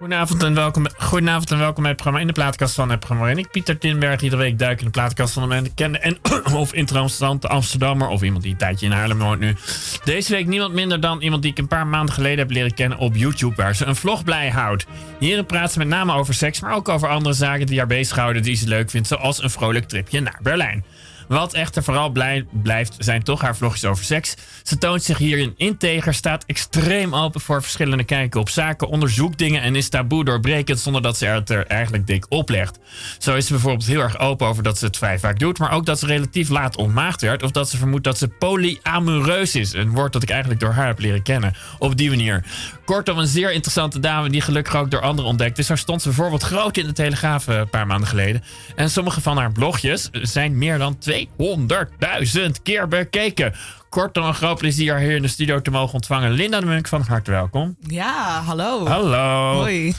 Goedenavond en, welkom, goedenavond en welkom bij het programma In de Plaatkast van het programma. En ik, Pieter Tinberg, iedere week duik in de Plaatkast van de bekende en of interessante Amsterdammer of iemand die een tijdje in Haarlem woont nu. Deze week niemand minder dan iemand die ik een paar maanden geleden heb leren kennen op YouTube, waar ze een vlog blij houdt. Hierin praat ze met name over seks, maar ook over andere zaken die haar bezighouden die ze leuk vindt, zoals een vrolijk tripje naar Berlijn. Wat echter vooral blij, blijft, zijn toch haar vlogjes over seks. Ze toont zich hierin integer, staat extreem open voor verschillende kijken op zaken, onderzoekt dingen en is taboe doorbrekend zonder dat ze het er eigenlijk dik oplegt. Zo is ze bijvoorbeeld heel erg open over dat ze het vrij vaak doet, maar ook dat ze relatief laat ontmaagd werd of dat ze vermoedt dat ze polyamoreus is. Een woord dat ik eigenlijk door haar heb leren kennen. Op die manier. Kortom, een zeer interessante dame die gelukkig ook door anderen ontdekt is. Daar stond ze bijvoorbeeld groot in de Telegraaf eh, een paar maanden geleden. En sommige van haar blogjes zijn meer dan 200.000 keer bekeken. Kortom, een groot plezier hier in de studio te mogen ontvangen. Linda de Munk, van harte welkom. Ja, hallo. Hallo. Hoi. Uh,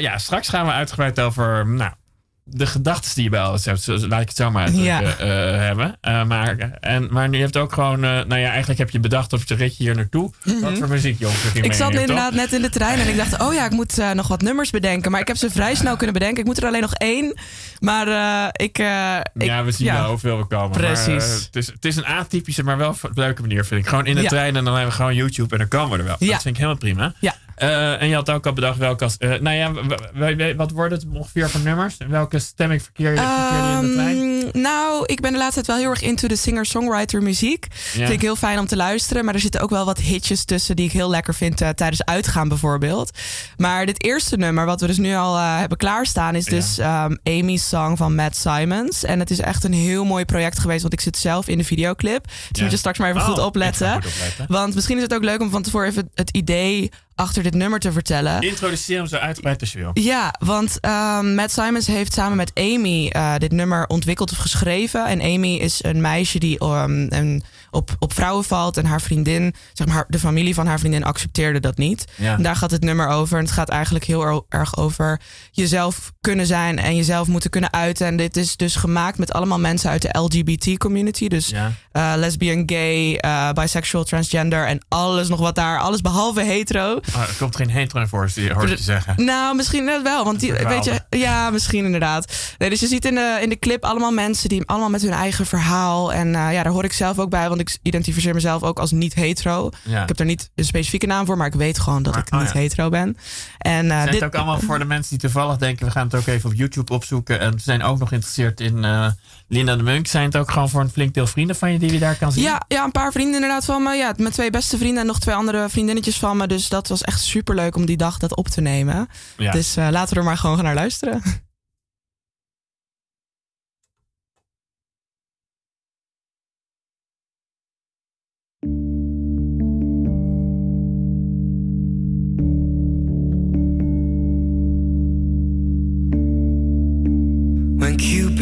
ja, straks gaan we uitgebreid over nou, de gedachten die je bij alles hebt. Zo, laat ik het zo maar ja. uh, hebben. Uh, maar, en, maar nu heeft ook gewoon... nou ja, eigenlijk heb je bedacht op je ritje hier naartoe. Mm -hmm. Wat voor muziek, jongens? Ik zat inderdaad net in de trein en ik dacht... oh ja, ik moet nog wat nummers bedenken. Maar ik heb ze vrij snel kunnen bedenken. Ik moet er alleen nog één. Maar ik, ik... Ja, we zien ja. wel hoeveel we komen. Precies. Maar, het, is, het is een atypische, maar wel op een leuke manier, vind ik. Gewoon in de ja. trein en dan hebben we gewoon YouTube en dan komen we er wel. Dat vind ik helemaal prima. Ja. Uh, en je had ook al bedacht welke. Uh, nou ja, wat wordt het ongeveer voor nummers? Welke stemming verkeer je, verkeer je in de trein? Um, nou, ik ben de laatste tijd wel heel erg into de singer-songwriter muziek. Ja. Vind ik heel fijn om te luisteren. Maar er zitten ook wel wat hitjes tussen die ik heel lekker vind uh, tijdens uitgaan bijvoorbeeld. Maar dit eerste nummer, wat we dus nu al hebben klaarstaan, is dus ja. um, Amy's song van Matt Simons. En het is echt een heel mooi project geweest, want ik zit zelf in de videoclip. Dus ja. moet je straks maar even oh, goed opletten. Goed opletten. Want misschien is het ook leuk om van tevoren even het idee achter dit nummer te vertellen. Introduceer hem zo uitgebreid als je wil. Ja, want um, Matt Simons heeft samen met Amy uh, dit nummer ontwikkeld of geschreven. En Amy is een meisje die um, een, op, op vrouwen valt. En haar vriendin, zeg maar, de familie van haar vriendin accepteerde dat niet. Ja. En daar gaat het nummer over. En het gaat eigenlijk heel erg over jezelf kunnen zijn en jezelf moeten kunnen uiten. En dit is dus gemaakt met allemaal mensen uit de LGBT community. Dus ja. uh, lesbian, gay, uh, bisexual, transgender en alles nog wat daar. Alles behalve hetero. Oh, er komt geen hetero voor, hoor je zeggen. Nou, misschien net wel. Want die, weet je, ja, misschien inderdaad. Nee, dus je ziet in de, in de clip allemaal mensen die allemaal met hun eigen verhaal. En uh, ja, daar hoor ik zelf ook bij, want ik identificeer mezelf ook als niet hetero. Ja. Ik heb er niet een specifieke naam voor, maar ik weet gewoon dat Maar- ik oh niet ja. hetero ben. En uh, Zijn dit het ook allemaal voor de mensen die toevallig denken... we gaan het ook even op YouTube opzoeken... en zijn ook nog geïnteresseerd in eh, Linda de Munk. Zijn het ook gewoon voor een flink deel vrienden van je die je daar kan zien? Ja, ja, een paar vrienden inderdaad van me. Ja, mijn twee beste vrienden en nog twee andere vriendinnetjes van me. Dus dat was echt super leuk om die dag dat op te nemen. Ja. Dus eh, laten we er maar gewoon gaan naar luisteren.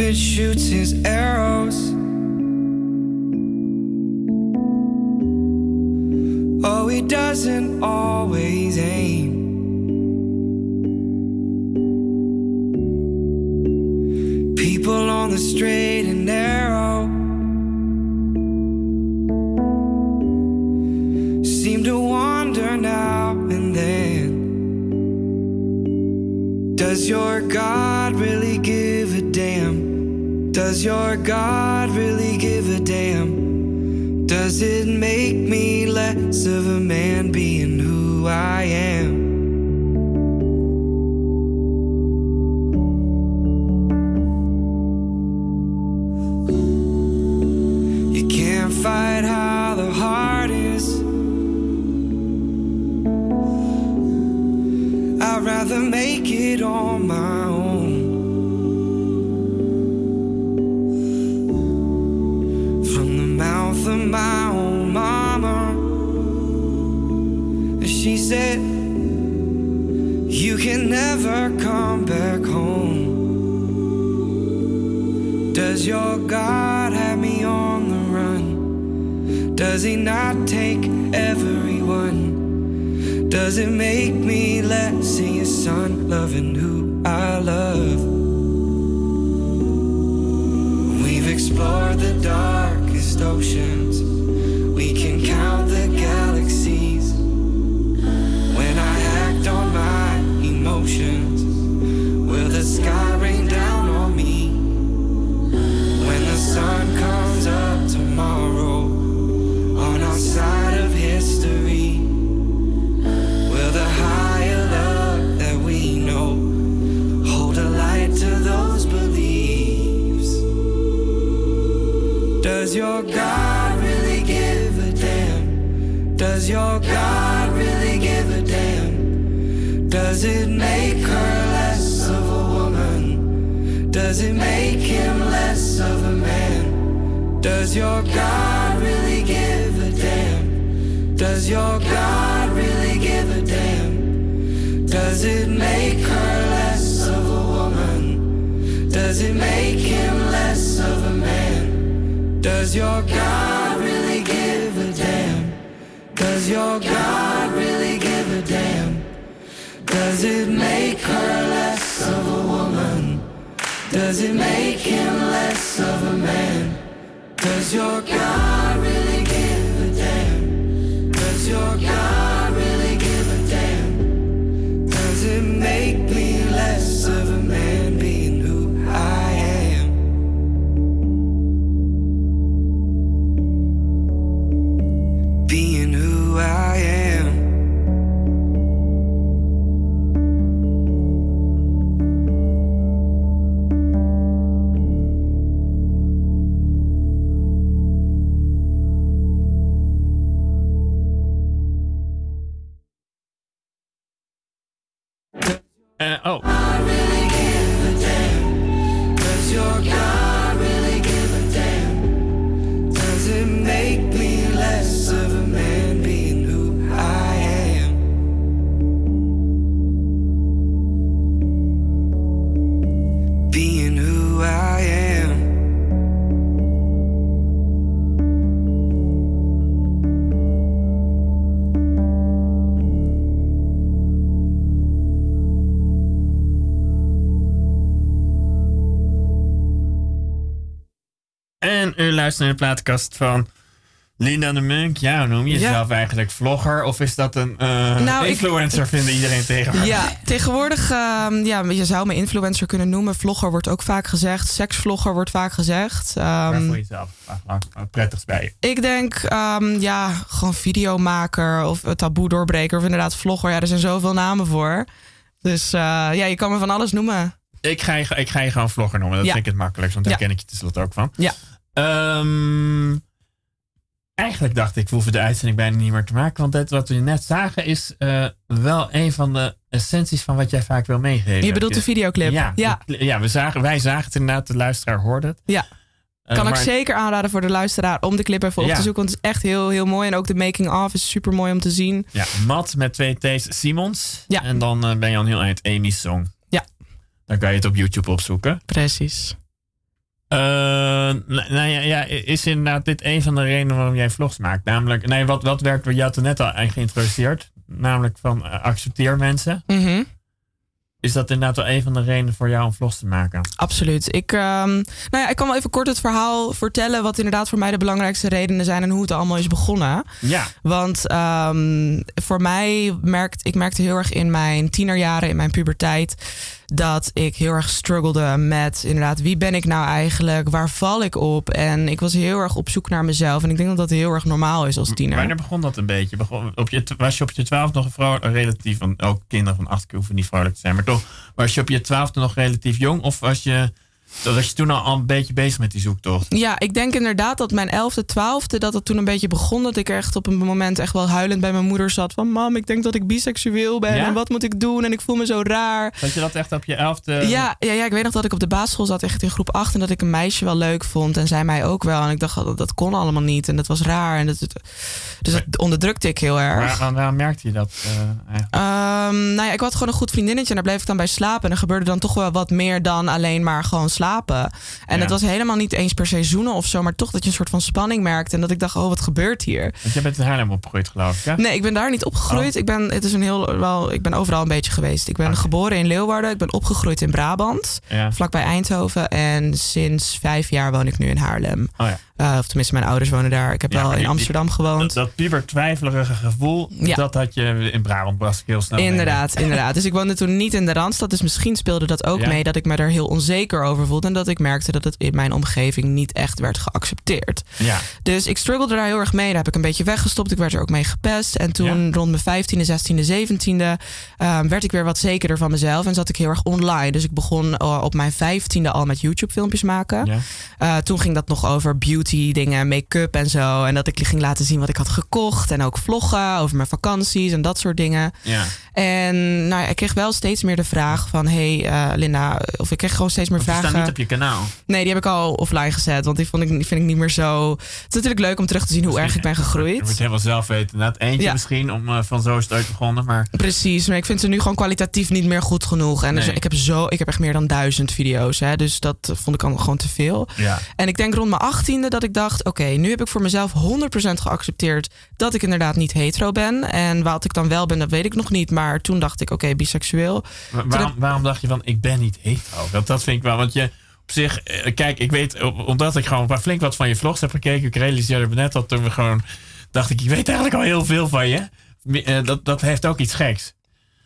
Cupid shoots his arrows, oh, he doesn't always aim. People on the straight and narrow seem to wander now and then. Does your God really give? Does your God really give a damn? Does it make me less of a man being who I am? Does your God have me on the run? Does he not take everyone? Does it make me less than your son loving Does your God really give a damn? Does your God really give a damn? Does it make her less of a woman? Does it make him less of a man? Does your God really give a damn? Does your God really give a damn? Does it make her less of a woman? Does it make him Does your God really give a damn? Does your God really give a damn? Does it make her less of a woman? Does it make him less of a man? Does your God en u luistert naar de plaatkast van Linda de Munk. Ja, noem je Ja. jezelf eigenlijk? Vlogger? Of is dat een eh, Nou, ik- influencer, vinden iedereen tegenwoordig? Ja, tegenwoordig, ehm, ja, je zou me influencer kunnen noemen. Vlogger wordt ook vaak gezegd. Seksvlogger wordt vaak gezegd. Ehm, Waar voel je jezelf prettigst bij? ik denk, ehm, ja, gewoon videomaker of taboe doorbreker of inderdaad vlogger. Ja, er zijn zoveel namen voor. Dus eh, ja, je kan me van alles noemen. Ik ga je, ik ga je gewoon vlogger noemen. Dat Ja. vind ik het makkelijkst, want daar Ja. ken ik je tenslotte ook van. Ja. Ehm, eigenlijk dacht ik, we hoeven de uitzending bijna niet meer te maken. Want dit wat we net zagen is eh, wel een van de essenties van wat jij vaak wil meegeven. Je bedoelt de videoclip? Ja, ja. de- ja we zagen, wij zagen het inderdaad, de luisteraar hoorde het. Ja. Eh, Kan ik zeker aanraden voor de luisteraar om de clip even op Ja. te zoeken. Want het is echt heel, heel mooi. En ook de making-of is super mooi om te zien. Ja, Matt met twee T's, Simons. Ja. En dan eh, ben je al heel eind Amy's Song. Ja. Dan kan je het op YouTube opzoeken. Precies. Eh, nou ja, ja, is inderdaad dit een van de redenen waarom jij vlogs maakt? Namelijk, nee, wat, wat werkt, je had er net al geïntroduceerd. Namelijk van eh, accepteer mensen. Mhm. Is dat inderdaad wel een van de redenen voor jou om vlogs te maken? Absoluut. Ik, ehm, nou ja, ik kan wel even kort het verhaal vertellen. Wat inderdaad voor mij de belangrijkste redenen zijn. En hoe het allemaal is begonnen. Ja, Want ehm, voor mij merkt ik merkte heel erg in mijn tienerjaren, in mijn puberteit, dat ik heel erg struggelde met inderdaad wie ben ik nou eigenlijk, waar val ik op? En ik was heel erg op zoek naar mezelf. En ik denk dat dat heel erg normaal is als tiener. wanneer begon dat een beetje? Begon, op je, was je op je twaalf nog vrouw, relatief, want ook kinderen van acht keer hoeven niet vrolijk te zijn, maar toch, was je op je twaalfde nog relatief jong? Of was je, was je toen al, een beetje bezig met die zoektocht? Ja, ik denk inderdaad dat mijn 11e, 12e, dat het toen een beetje begon. Dat ik echt op een moment echt wel huilend bij mijn moeder zat. Van mam, ik denk dat ik biseksueel ben. Ja? En wat moet ik doen? En ik voel me zo raar. Had je dat echt op je elfde? Ja, ja, ja, ik weet nog dat ik op de basisschool zat, echt in groep 8. En dat ik een meisje wel leuk vond. En zij mij ook wel. En ik dacht, dat, dat kon allemaal niet. En dat was raar. En dat, dus dat onderdrukte ik heel erg. Waar, waar, waar merkte je dat eh, eigenlijk? Ehm, nou ja, ik had gewoon een goed vriendinnetje en daar bleef ik dan bij slapen. En er gebeurde dan toch wel wat meer dan alleen maar gewoon slapen. En Ja. het was helemaal niet eens per se zoenen of zo, maar toch dat je een soort van spanning merkte. En dat ik dacht, oh, wat gebeurt hier? Want jij bent in Haarlem opgegroeid, geloof ik, hè? Nee, ik ben daar niet opgegroeid. Ik, ben, het is een heel, wel, ik ben overal een beetje geweest. Ik ben geboren in Leeuwarden. Ik ben opgegroeid in Brabant, Ja. vlakbij Eindhoven. En sinds vijf jaar woon ik nu in Haarlem. Oh ja. Eh, of tenminste, mijn ouders wonen daar. Ik heb Ja, wel in die- Amsterdam gewoond. Dat, dat twijfelige gevoel, Ja. dat had je in Brabant was ik heel snel mee. Inderdaad, inderdaad. Dus ik woonde toen niet in de Randstad. Dus misschien speelde dat ook Ja. mee dat ik me er heel onzeker over voelde. En dat ik merkte dat het in mijn omgeving niet echt werd geaccepteerd. Ja. Dus ik struggelde daar heel erg mee. Daar heb ik een beetje weggestopt. Ik werd er ook mee gepest. En toen rond mijn 15e, 16e, 17e werd ik weer wat zekerder van mezelf. En zat ik heel erg online. Dus ik begon eh, op mijn 15e al met YouTube filmpjes maken. Ja. Uh, toen ging dat nog over beauty dingen, make-up en zo. En dat ik ging laten zien wat ik had gekocht. En ook vloggen over mijn vakanties en dat soort dingen. Ja. En nou, ik kreeg wel steeds meer de vraag van... hey uh, Linda, of ik kreeg gewoon steeds meer vragen. Die staan niet op je kanaal? Nee, die heb ik al offline gezet. Want die vond ik, vind ik niet meer zo... Het is natuurlijk leuk om terug te zien hoe erg ik ben gegroeid. Je moet helemaal zelf weten. Na het eentje misschien, om uh, van zo is het uit begonnen. Maar... Precies, maar ik vind ze nu gewoon kwalitatief niet meer goed genoeg. En dus ik, heb zo, ik heb echt meer dan duizend video's. Hè, dus dat vond ik al gewoon te veel. Ja. En ik denk rond mijn achttiende dat ik dacht... oké, nu heb ik voor mezelf 100% geaccepteerd... dat ik inderdaad niet hetero ben. En wat ik dan wel ben, dat weet ik nog niet. Maar toen dacht ik, oké, biseksueel. waarom, waarom dacht je van, ik ben niet hetero? Want dat vind ik wel, want je op zich... Eh, kijk, ik weet, omdat ik gewoon flink wat van je vlogs heb gekeken... ik realiseerde me net dat toen we gewoon... dacht ik, ik weet eigenlijk al heel veel van je. Eh, dat, dat heeft ook iets geks.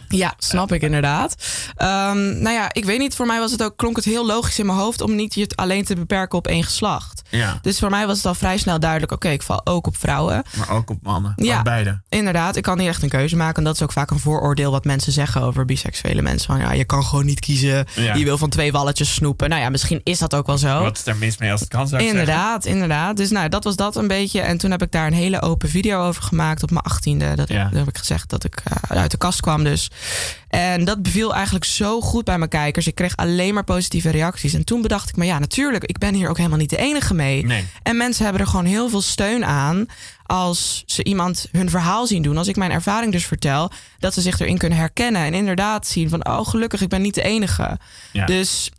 Ja, snap ik inderdaad. Um, nou ja, ik weet niet. Voor mij was het ook, klonk het heel logisch in mijn hoofd om niet je alleen te beperken op één geslacht. Ja. Dus voor mij was het al vrij snel duidelijk: oké, ik val ook op vrouwen. Maar ook op mannen. Ja, beide. Inderdaad, ik kan niet echt een keuze maken. En dat is ook vaak een vooroordeel wat mensen zeggen over biseksuele mensen. Van ja, je kan gewoon niet kiezen. Je wil van twee walletjes snoepen. Nou ja, misschien is dat ook wel zo. Wat is er mis mee als het kan, zou Inderdaad, zeggen. inderdaad. Dus nou, dat was dat een beetje. En toen heb ik daar een hele open video over gemaakt op mijn achttiende. Dat, ja. heb ik gezegd dat ik uh, uit de kast kwam. Dus. En dat beviel eigenlijk zo goed bij mijn kijkers. Ik kreeg alleen maar positieve reacties. En toen bedacht ik me, ja, natuurlijk, ik ben hier ook helemaal niet de enige mee. Nee. En mensen hebben er gewoon heel veel steun aan als ze iemand hun verhaal zien doen. Als ik mijn ervaring dus vertel, dat ze zich erin kunnen herkennen. En inderdaad zien van, oh gelukkig, ik ben niet de enige. Ja. Dus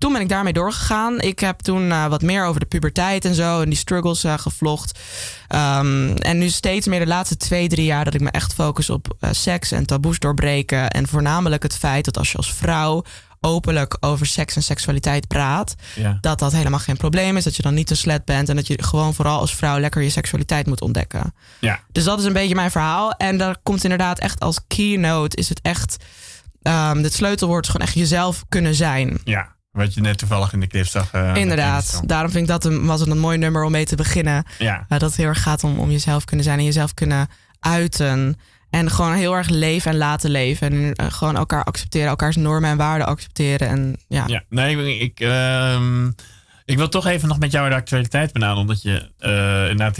toen ben ik daarmee doorgegaan. Ik heb toen uh, wat meer over de puberteit en zo en die struggles uh, gevlogd. Um, en nu steeds meer de laatste twee, drie jaar dat ik me echt focus op uh, seks en taboes doorbreken. En voornamelijk het feit dat als je als vrouw openlijk over seks en seksualiteit praat, ja. dat dat helemaal geen probleem is. Dat je dan niet een slet bent en dat je gewoon vooral als vrouw lekker je seksualiteit moet ontdekken. Ja. Dus dat is een beetje mijn verhaal. En daar komt inderdaad echt als keynote is het echt. Um, het sleutelwoord is gewoon echt jezelf kunnen zijn. Ja. Wat je net toevallig in de clip zag. Uh, Inderdaad. Daarom vind ik dat een, was het een mooi nummer om mee te beginnen. Ja. Uh, dat het heel erg gaat om, om jezelf kunnen zijn en jezelf kunnen uiten. En gewoon heel erg leven en laten leven. En uh, gewoon elkaar accepteren, elkaars normen en waarden accepteren. En, ja. ja, nee, ik, ik wil toch even nog met jou de actualiteit benaderen. Omdat je inderdaad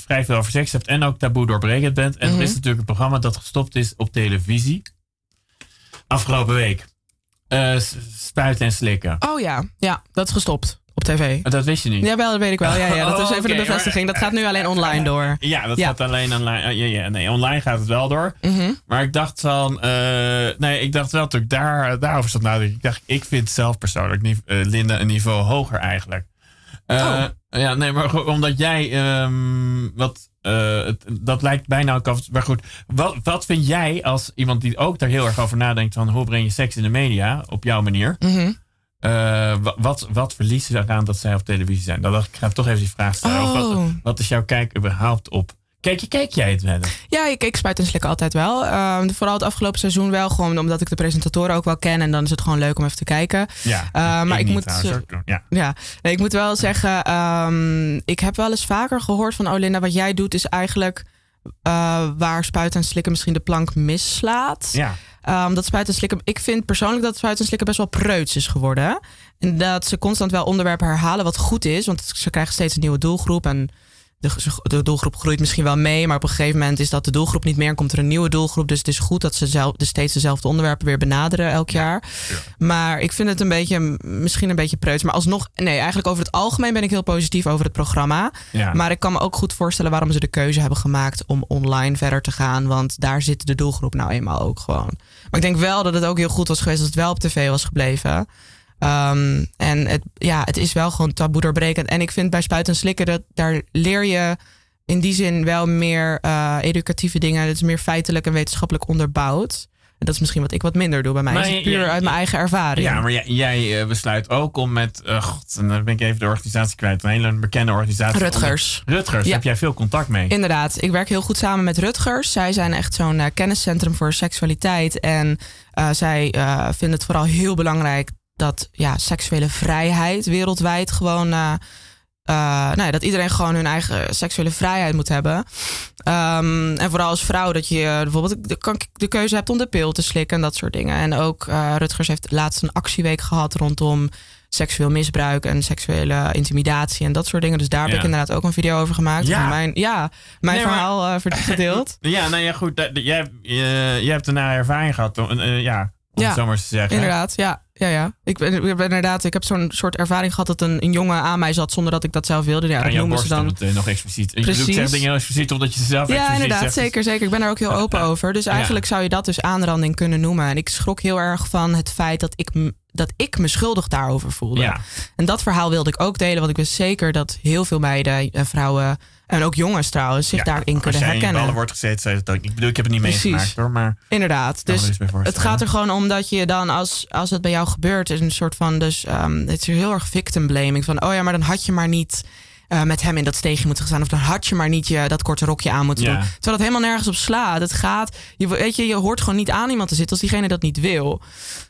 vrij veel over seks hebt en ook taboe doorbrekend bent. En mm -hmm. er is natuurlijk een programma dat gestopt is op televisie. Afgelopen week. Uh, spuiten en slikken. Oh ja, ja, dat is gestopt op tv. Dat wist je niet? Ja, wel, dat weet ik wel. Ja, ja, dat is even de bevestiging. Dat gaat nu alleen online door. Ja, dat gaat alleen online. Ja, ja, nee, online gaat het wel door. Mm -hmm. Maar ik dacht van, uh, nee, ik dacht wel dat ik daar, daarover zat nadenken. Ik dacht, ik vind zelf persoonlijk uh, Linda een niveau hoger eigenlijk. oh. Ja, nee, maar omdat jij um, wat uh, het, dat lijkt bijna ook af. Maar goed, wat, wat vind jij als iemand die ook daar heel erg over nadenkt van hoe breng je seks in de media op jouw manier? Mm -hmm. uh, wat, wat verliest ze eraan dat zij op televisie zijn? Dan dacht ik, ik ga toch even die vraag stellen. Oh. Wat, wat, is jouw kijk überhaupt op? Kijk, je, kijk jij het wel? Ja, ik keek Spuit en Slikken altijd wel. Uh, vooral het afgelopen seizoen wel. Gewoon omdat ik de presentatoren ook wel ken. En dan is het gewoon leuk om even te kijken. Ja, maar ik, moet. ja. ja nee, ik moet wel zeggen. Um, ik heb wel eens vaker gehoord van. Oh, Linda, wat jij doet is eigenlijk. Uh, waar Spuit en Slikken misschien de plank mislaat. Ja. Um, dat Spuit en Slikken. Ik vind persoonlijk dat Spuit en Slikken best wel preuts is geworden. En dat ze constant wel onderwerpen herhalen. Wat goed is. Want ze krijgen steeds een nieuwe doelgroep. En de, de, doelgroep groeit misschien wel mee, maar op een gegeven moment is dat de doelgroep niet meer en komt er een nieuwe doelgroep. Dus het is goed dat ze zelf, dus steeds dezelfde onderwerpen weer benaderen elk jaar. Ja. Maar ik vind het een beetje, misschien een beetje preuts. Maar alsnog, nee, eigenlijk over het algemeen ben ik heel positief over het programma. Ja. Maar ik kan me ook goed voorstellen waarom ze de keuze hebben gemaakt om online verder te gaan. Want daar zit de doelgroep nou eenmaal ook gewoon. Maar ik denk wel dat het ook heel goed was geweest als het wel op tv was gebleven. Um, en het, ja, het is wel gewoon taboe doorbrekend. En ik vind bij Spuiten en Slikken, dat, daar leer je in die zin wel meer uh, educatieve dingen. Het is meer feitelijk en wetenschappelijk onderbouwd. En dat is misschien wat ik wat minder doe bij mij. Maar is het puur uit mijn eigen ervaring. Ja, maar jij, jij uh, besluit ook om met... Uh, God, en dan ben ik even de organisatie kwijt. Een hele bekende organisatie. Rutgers. Onder, Rutgers, ja. heb jij veel contact mee? Inderdaad. Ik werk heel goed samen met Rutgers. Zij zijn echt zo'n kenniscentrum voor seksualiteit. En zij vinden het vooral heel belangrijk dat ja, seksuele vrijheid wereldwijd gewoon. Uh, nou ja, dat iedereen gewoon hun eigen seksuele vrijheid moet hebben. Um, en vooral als vrouw dat je bijvoorbeeld de, de, keuze hebt om de pil te slikken en dat soort dingen. En ook uh, Rutgers heeft laatst een actieweek gehad rondom seksueel misbruik en seksuele intimidatie en dat soort dingen. Dus daar heb ik inderdaad ook een video over gemaakt. Ja, mijn, ja, mijn verhaal uh, gedeeld. ja, nou ja, goed. jij, jij hebt een ervaring gehad. Ja, om ja, zo maar te zeggen. Inderdaad, ja. Ja, ja. Ik ben, ik ben inderdaad, ik heb zo'n soort ervaring gehad dat een, een jongen aan mij zat zonder dat ik dat zelf wilde. Ja, dat noemen ze dan. Het, nog expliciet. Precies. Ik zeg dingen heel expliciet omdat je ze zelf Ja, inderdaad, zeker, zeker. Ik ben daar ook heel open over. Dus eigenlijk zou je dat dus aanranding kunnen noemen. En ik schrok heel erg van het feit dat ik dat ik me schuldig daarover voelde. Ja. En dat verhaal wilde ik ook delen, want ik wist zeker dat heel veel meiden en vrouwen en ook jongens trouwens zich daarin kunnen herkennen. Als je in wordt gezet, zei ook. Ik bedoel, ik heb het niet meegemaakt hoor, maar... Inderdaad. Dus het gaat er gewoon om dat je dan, als, als het bij jou gebeurt, is een soort van, dus um, het is heel erg victim blaming. Van, oh ja, maar dan had je maar niet uh, met hem in dat steegje moeten gaan. Of dan had je maar niet je, dat korte rokje aan moeten doen. Terwijl het helemaal nergens op slaat. Het gaat, je, weet je, je hoort gewoon niet aan iemand te zitten als diegene dat niet wil.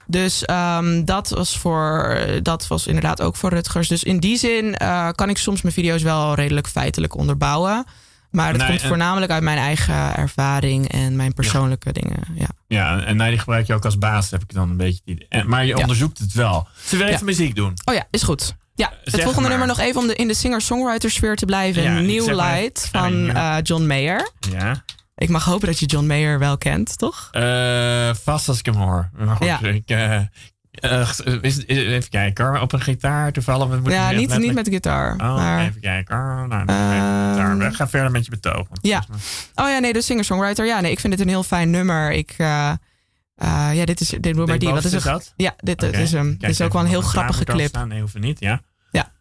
Dus um, dat, was voor, dat was inderdaad ook voor Rutgers. Dus in die zin uh, kan ik soms mijn video's wel redelijk feitelijk onderbouwen. Maar dat komt voornamelijk uit mijn eigen ervaring en mijn persoonlijke dingen. Ja, ja en nee, die gebruik je ook als baas, heb ik dan een beetje. Maar je onderzoekt het wel. Ze wil even muziek doen. Oh ja, is goed. Ja, het volgende nummer nog even om de, in de singer-songwriter sfeer te blijven. New Light van uh, John Mayer. Ja. Ik mag hopen dat je John Mayer wel kent, toch? Uh, vast als ik hem hoor. Maar goed, ja. ik, uh, even kijken Op een gitaar toevallig. Ja, niet, met, niet met gitaar. Oh, maar, even kijken Nou, uh, we gaan verder met je betogen. Ja. Oh ja, nee, de singer-songwriter. Ja, nee, ik vind het een heel fijn nummer. Ik... Uh, ja, dit is dit maar die. Wat is dat? Ja, dit, okay. is hem. Dit is ook wel een heel grappige clip. Staan. Nee, hoeft niet. Ja. Ja.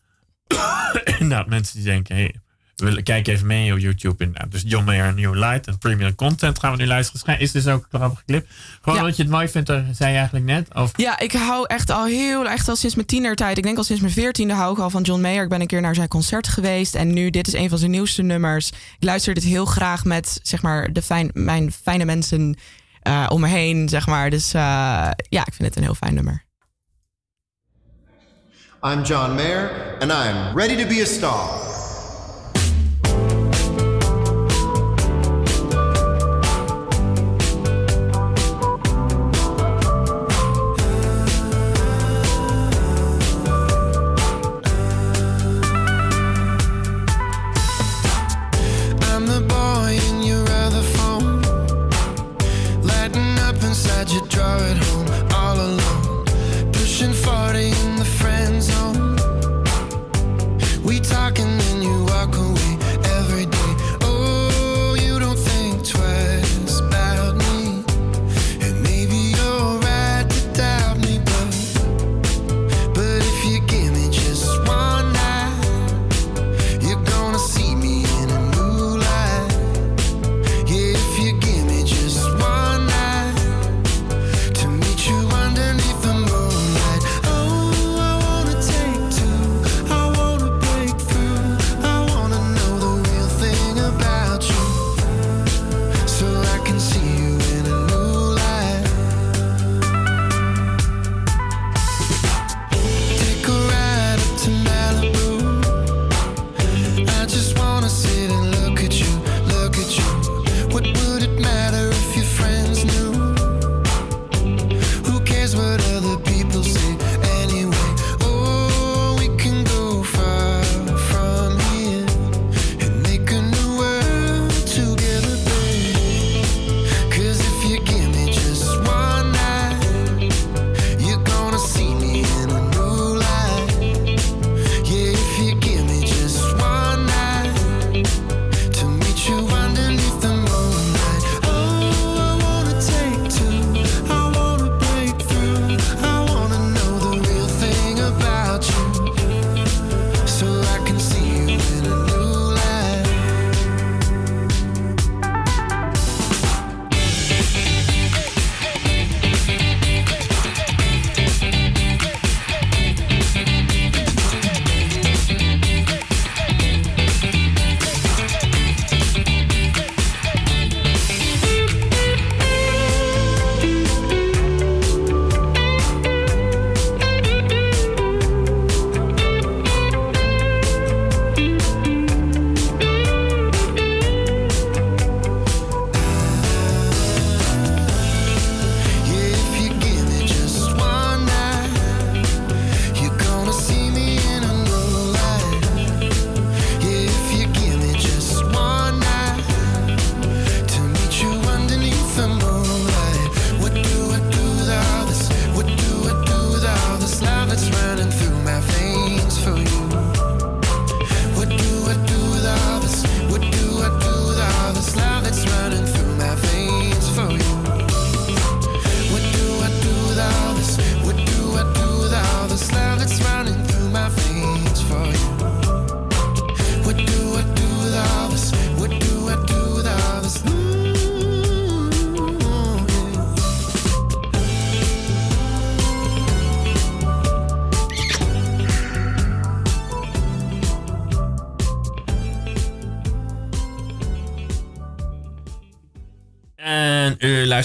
nou, mensen die denken, hey, we kijken even mee op YouTube. Inderdaad. Dus John Mayer New Light en premium content gaan we nu luisteren. Is dus ook een grappige clip. Gewoon ja. je het mooi vindt, zei je eigenlijk net. Of? Ja, ik hou echt al heel, echt al sinds mijn tienertijd. Ik denk al sinds mijn veertiende hou ik al van John Mayer. Ik ben een keer naar zijn concert geweest. En nu, dit is een van zijn nieuwste nummers. Ik luister dit heel graag met, zeg maar, de fijn, mijn fijne mensen uh, om me heen, zeg maar. Dus uh, ja, ik vind het een heel fijn nummer. I'm John Mayer and I'm ready to be a star.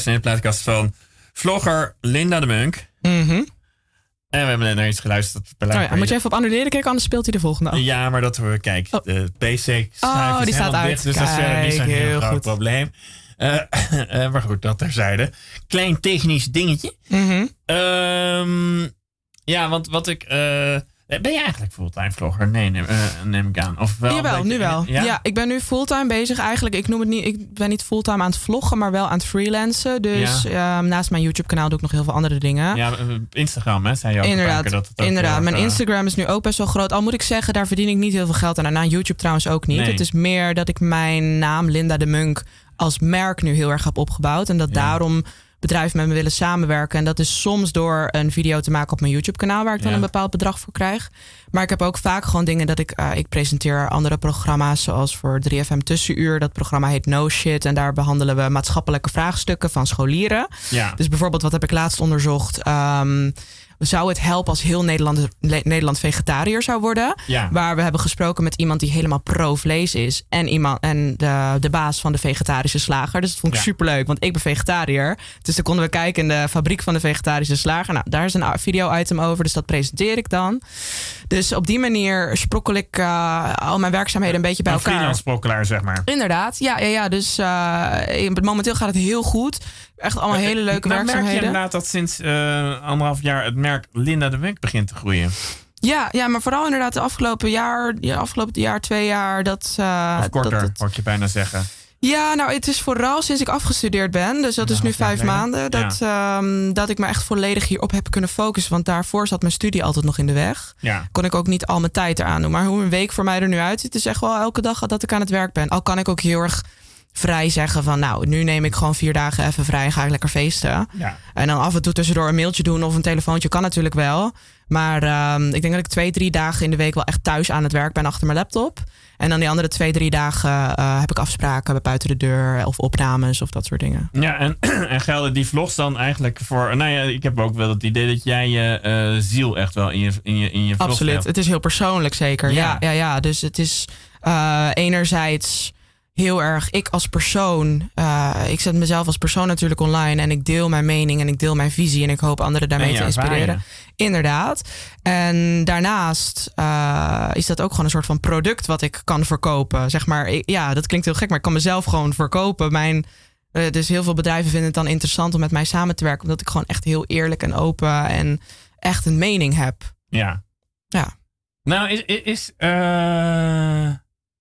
U luistert naar de plaatkast van vlogger Linda de Munk. Mhm. En we hebben net naar iets geluisterd. Oh ja, moet je even op annuleren kijken, anders speelt hij de volgende af. Ja, maar dat we kijk, Oh. de PC Oh, die staat uit. dicht, dus dat is verder niet zo'n Kijk, heel heel groot goed. probleem. Eh, eh, maar goed, dat terzijde. Klein technisch dingetje. Mhm. Ehm, ja, want wat ik... eh, ben je eigenlijk fulltime vlogger? Nee, neem, eh, neem ik aan. Of wel Jawel, nu wel. Ja? Ja? ik ben nu fulltime bezig. Eigenlijk, ik noem het niet, ik ben niet fulltime aan het vloggen, maar wel aan het freelancen. Dus ehm, naast mijn YouTube kanaal doe ik nog heel veel andere dingen. Ja, eh, Instagram, hè, zei je ook Inderdaad, dat het ook inderdaad. Mijn eh, Instagram is nu ook best wel groot. Al moet ik zeggen, daar verdien ik niet heel veel geld aan. En aan YouTube trouwens ook niet. Nee. Het is meer dat ik mijn naam Linda de Munk als merk nu heel erg heb opgebouwd. En dat Ja. daarom bedrijven met me willen samenwerken. En dat is soms door een video te maken op mijn YouTube kanaal... waar ik dan Ja. een bepaald bedrag voor krijg. Maar ik heb ook vaak gewoon dingen dat ik... eh, ik presenteer andere programma's zoals voor 3FM Tussenuur. Dat programma heet No Shit. En daar behandelen we maatschappelijke vraagstukken van scholieren. Ja. Dus bijvoorbeeld, wat heb ik laatst onderzocht? Ehm, zou het helpen als heel Nederland, Nederland vegetariër zou worden? Ja. Waar we hebben gesproken met iemand die helemaal pro-vlees is. En, iemand, en de, de baas van de vegetarische slager. Dus dat vond ik Ja. superleuk, want ik ben vegetariër. Dus dan konden we kijken in de fabriek van de vegetarische slager. Nou, daar is een video-item over, dus dat presenteer ik dan. Dus op die manier sprokkel ik eh, al mijn werkzaamheden een beetje bij Een elkaar. freelance sprokkelaar, zeg maar. Inderdaad, ja, ja, ja. Dus eh, momenteel gaat het heel goed. Echt allemaal hele leuke nou, merk je werkzaamheden. inderdaad dat sinds eh, anderhalf jaar het merk Linda de Munk begint te groeien. Ja, ja, maar vooral inderdaad de afgelopen jaar, ja, afgelopen jaar, twee jaar. Dat, eh, Of korter, dat- ik je bijna zeggen. ja, nou, het is vooral sinds ik afgestudeerd ben. Dus dat is Een nu vijf maanden. Dat, ehm, dat ik me echt volledig hierop heb kunnen focussen. Want daarvoor zat mijn studie altijd nog in de weg. Ja. Kon ik ook niet al mijn tijd eraan doen. Maar hoe een week voor mij er nu uitziet, is echt wel elke dag dat ik aan het werk ben. Al kan ik ook heel erg vrij zeggen van... nou, nu neem ik gewoon vier dagen even vrij en ga ik lekker feesten. Ja. En dan af en toe tussendoor een mailtje doen of een telefoontje kan natuurlijk wel. Maar ehm, ik denk dat ik twee, drie dagen in de week wel echt thuis aan het werk ben achter mijn laptop. En dan die andere twee, drie dagen eh, heb ik afspraken buiten de deur of opnames of dat soort dingen. Ja, en, en gelden die vlogs dan eigenlijk voor... Nou ja, ik heb ook wel het idee dat jij je eh, ziel echt wel in je, in je, in je vlog Absoluut. hebt. Het is heel persoonlijk zeker. Ja. Ja, ja, ja. Dus het is eh, enerzijds heel erg ik als persoon. eh, ik zet mezelf als persoon natuurlijk online en ik deel mijn mening en ik deel mijn visie en ik hoop anderen daarmee te inspireren. Inderdaad. En daarnaast eh, is dat ook gewoon een soort van product wat ik kan verkopen. Zeg maar, ik- ja, dat klinkt heel gek, maar ik kan mezelf gewoon verkopen. Mijn, eh, dus heel veel bedrijven vinden het dan interessant om met mij samen te werken, omdat ik gewoon echt heel eerlijk en open en echt een mening heb. Ja. Ja. Nou, is, is,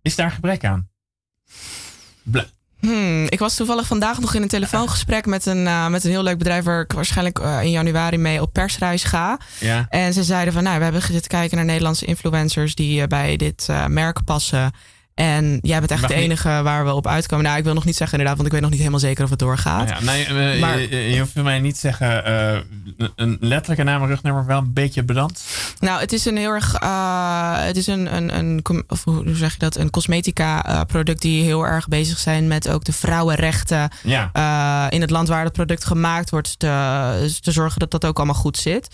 is daar gebrek aan? Hmm, ik was toevallig vandaag nog in een telefoongesprek met een, eh, met een heel leuk bedrijf waar ik waarschijnlijk eh, in januari mee op persreis ga. ja. En ze zeiden van, nou, we hebben zitten kijken naar Nederlandse influencers die eh, bij dit merk passen. En jij bent echt Mag de niet. enige waar we op uitkomen. Nou, ik wil nog niet zeggen inderdaad, want ik weet nog niet helemaal zeker of het doorgaat. Ja, nee, eh, Maar- je, je hoeft mij niet zeggen eh, een letterlijke naam en rugnummer, wel een beetje bedankt. Nou, het is een heel erg, eh, het is een, een, een of hoe zeg je dat, een cosmetica product die heel erg bezig zijn met ook de vrouwenrechten Ja. in het land waar het product gemaakt wordt, te, te zorgen dat dat ook allemaal goed zit.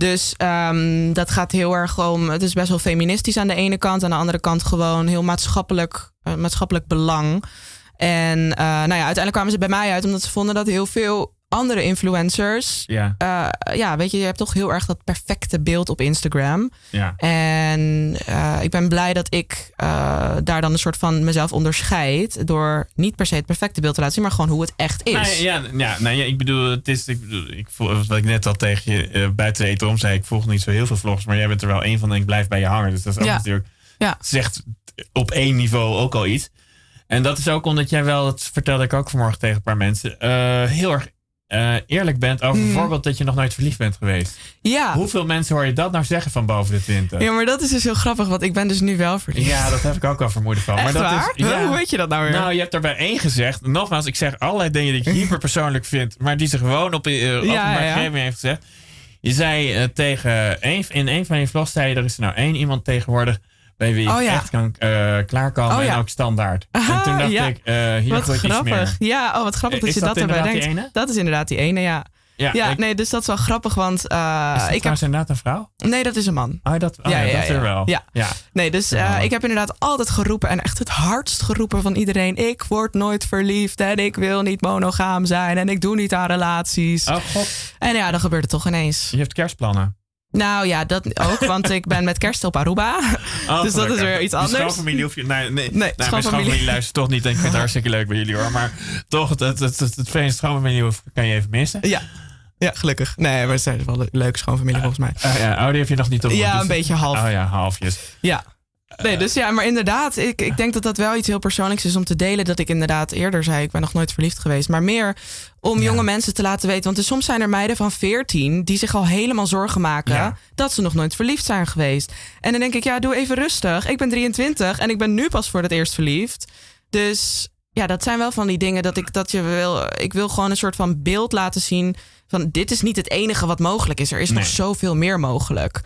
Dus ehm, dat gaat heel erg om. Het is best wel feministisch aan de ene kant. Aan de andere kant gewoon heel maatschappelijk, eh, maatschappelijk belang. En eh, nou ja, uiteindelijk kwamen ze bij mij uit omdat ze vonden dat heel veel andere influencers. Ja. eh, ja, weet je, je hebt toch heel erg dat perfecte beeld op Instagram. Ja. En eh, ik ben blij dat ik eh, daar dan een soort van mezelf onderscheid. Door niet per se het perfecte beeld te laten zien, maar gewoon hoe het echt is. Ja, ja, nee, ja, ik bedoel, het is, ik bedoel, ik voel, wat ik net al tegen je buiten eten om zei, ik volg niet zo heel veel vlogs, maar jij bent er wel één van en ik blijf bij je hangen. Dus dat is ook Ja. natuurlijk, Ja. zegt op één niveau ook al iets. En dat is ook omdat jij wel, dat vertelde ik ook vanmorgen tegen een paar mensen, heel erg eh, eerlijk bent over Mhm. bijvoorbeeld dat je nog nooit verliefd bent geweest. Ja. Hoeveel mensen hoor je dat nou zeggen van boven de 20? ja, maar dat is dus heel grappig, want ik ben dus nu wel verliefd. Ja, dat heb ik ook wel vermoeden van. Echt maar dat waar? Is, ja. Hoe weet je dat nou weer? Nou, je hebt er bij één gezegd. Nogmaals, ik zeg allerlei dingen die ik hyper persoonlijk vind, maar die ze gewoon op uh, ja. gegeven heeft gezegd. Je zei eh, tegen een, in een van je vlogs, zei je, er is er nou één iemand tegenwoordig bij wie Oh, ja. echt kan eh, klaarkomen Oh, ja. en ook standaard. Aha, en toen dacht ja. ik, eh, hier wat grappig. meer. Ja, oh, wat grappig Is dat je dat dat, erbij denkt. ene? Dat is inderdaad die ene, ja. Ja, ja nee, dus dat is wel grappig, want... Uh, is ik heb inderdaad een vrouw? Nee, dat is een man. Oh, dat, oh, ja, ja, dat er wel. Ja. ja. Nee, dus uh, ik heb inderdaad altijd geroepen en echt het hardst geroepen van iedereen. Ik word nooit verliefd en ik wil niet monogaam zijn en ik doe niet aan relaties. Oh god. En ja, dan gebeurt het toch ineens. Je hebt kerstplannen. Nou ja, dat ook, want ik ben met kerst op Aruba. Oh, dus dat is weer iets anders. Schoonfamilie hoef je... Nee, nee, nee mijn schoonfamilie luistert toch niet. En ik vind het hartstikke leuk bij jullie hoor. Maar toch, het, het, het, het, het Verenigd schoonfamilie kan je even missen. Ja. Ja, gelukkig. Nee, we zijn wel een leuke schoonfamilie volgens mij. Uh, ja, oh, die heb je nog niet op. Ja, een beetje half. Oh ja, halfjes. Ja. Nee, dus ja, maar inderdaad, ik, ik denk dat dat wel iets heel persoonlijks is om te delen. Dat ik inderdaad eerder zei, ik ben nog nooit verliefd geweest. Maar meer om jonge mensen te laten weten. Want er, soms zijn er meiden van 14 die zich al helemaal zorgen maken dat ze nog nooit verliefd zijn geweest. En dan denk ik, ja, doe even rustig. Ik ben 23 en ik ben nu pas voor het eerst verliefd. Dus ja, dat zijn wel van die dingen dat ik dat je wil. Ik wil gewoon een soort van beeld laten zien. Van dit is niet het enige wat mogelijk is. Er is nog zoveel meer mogelijk.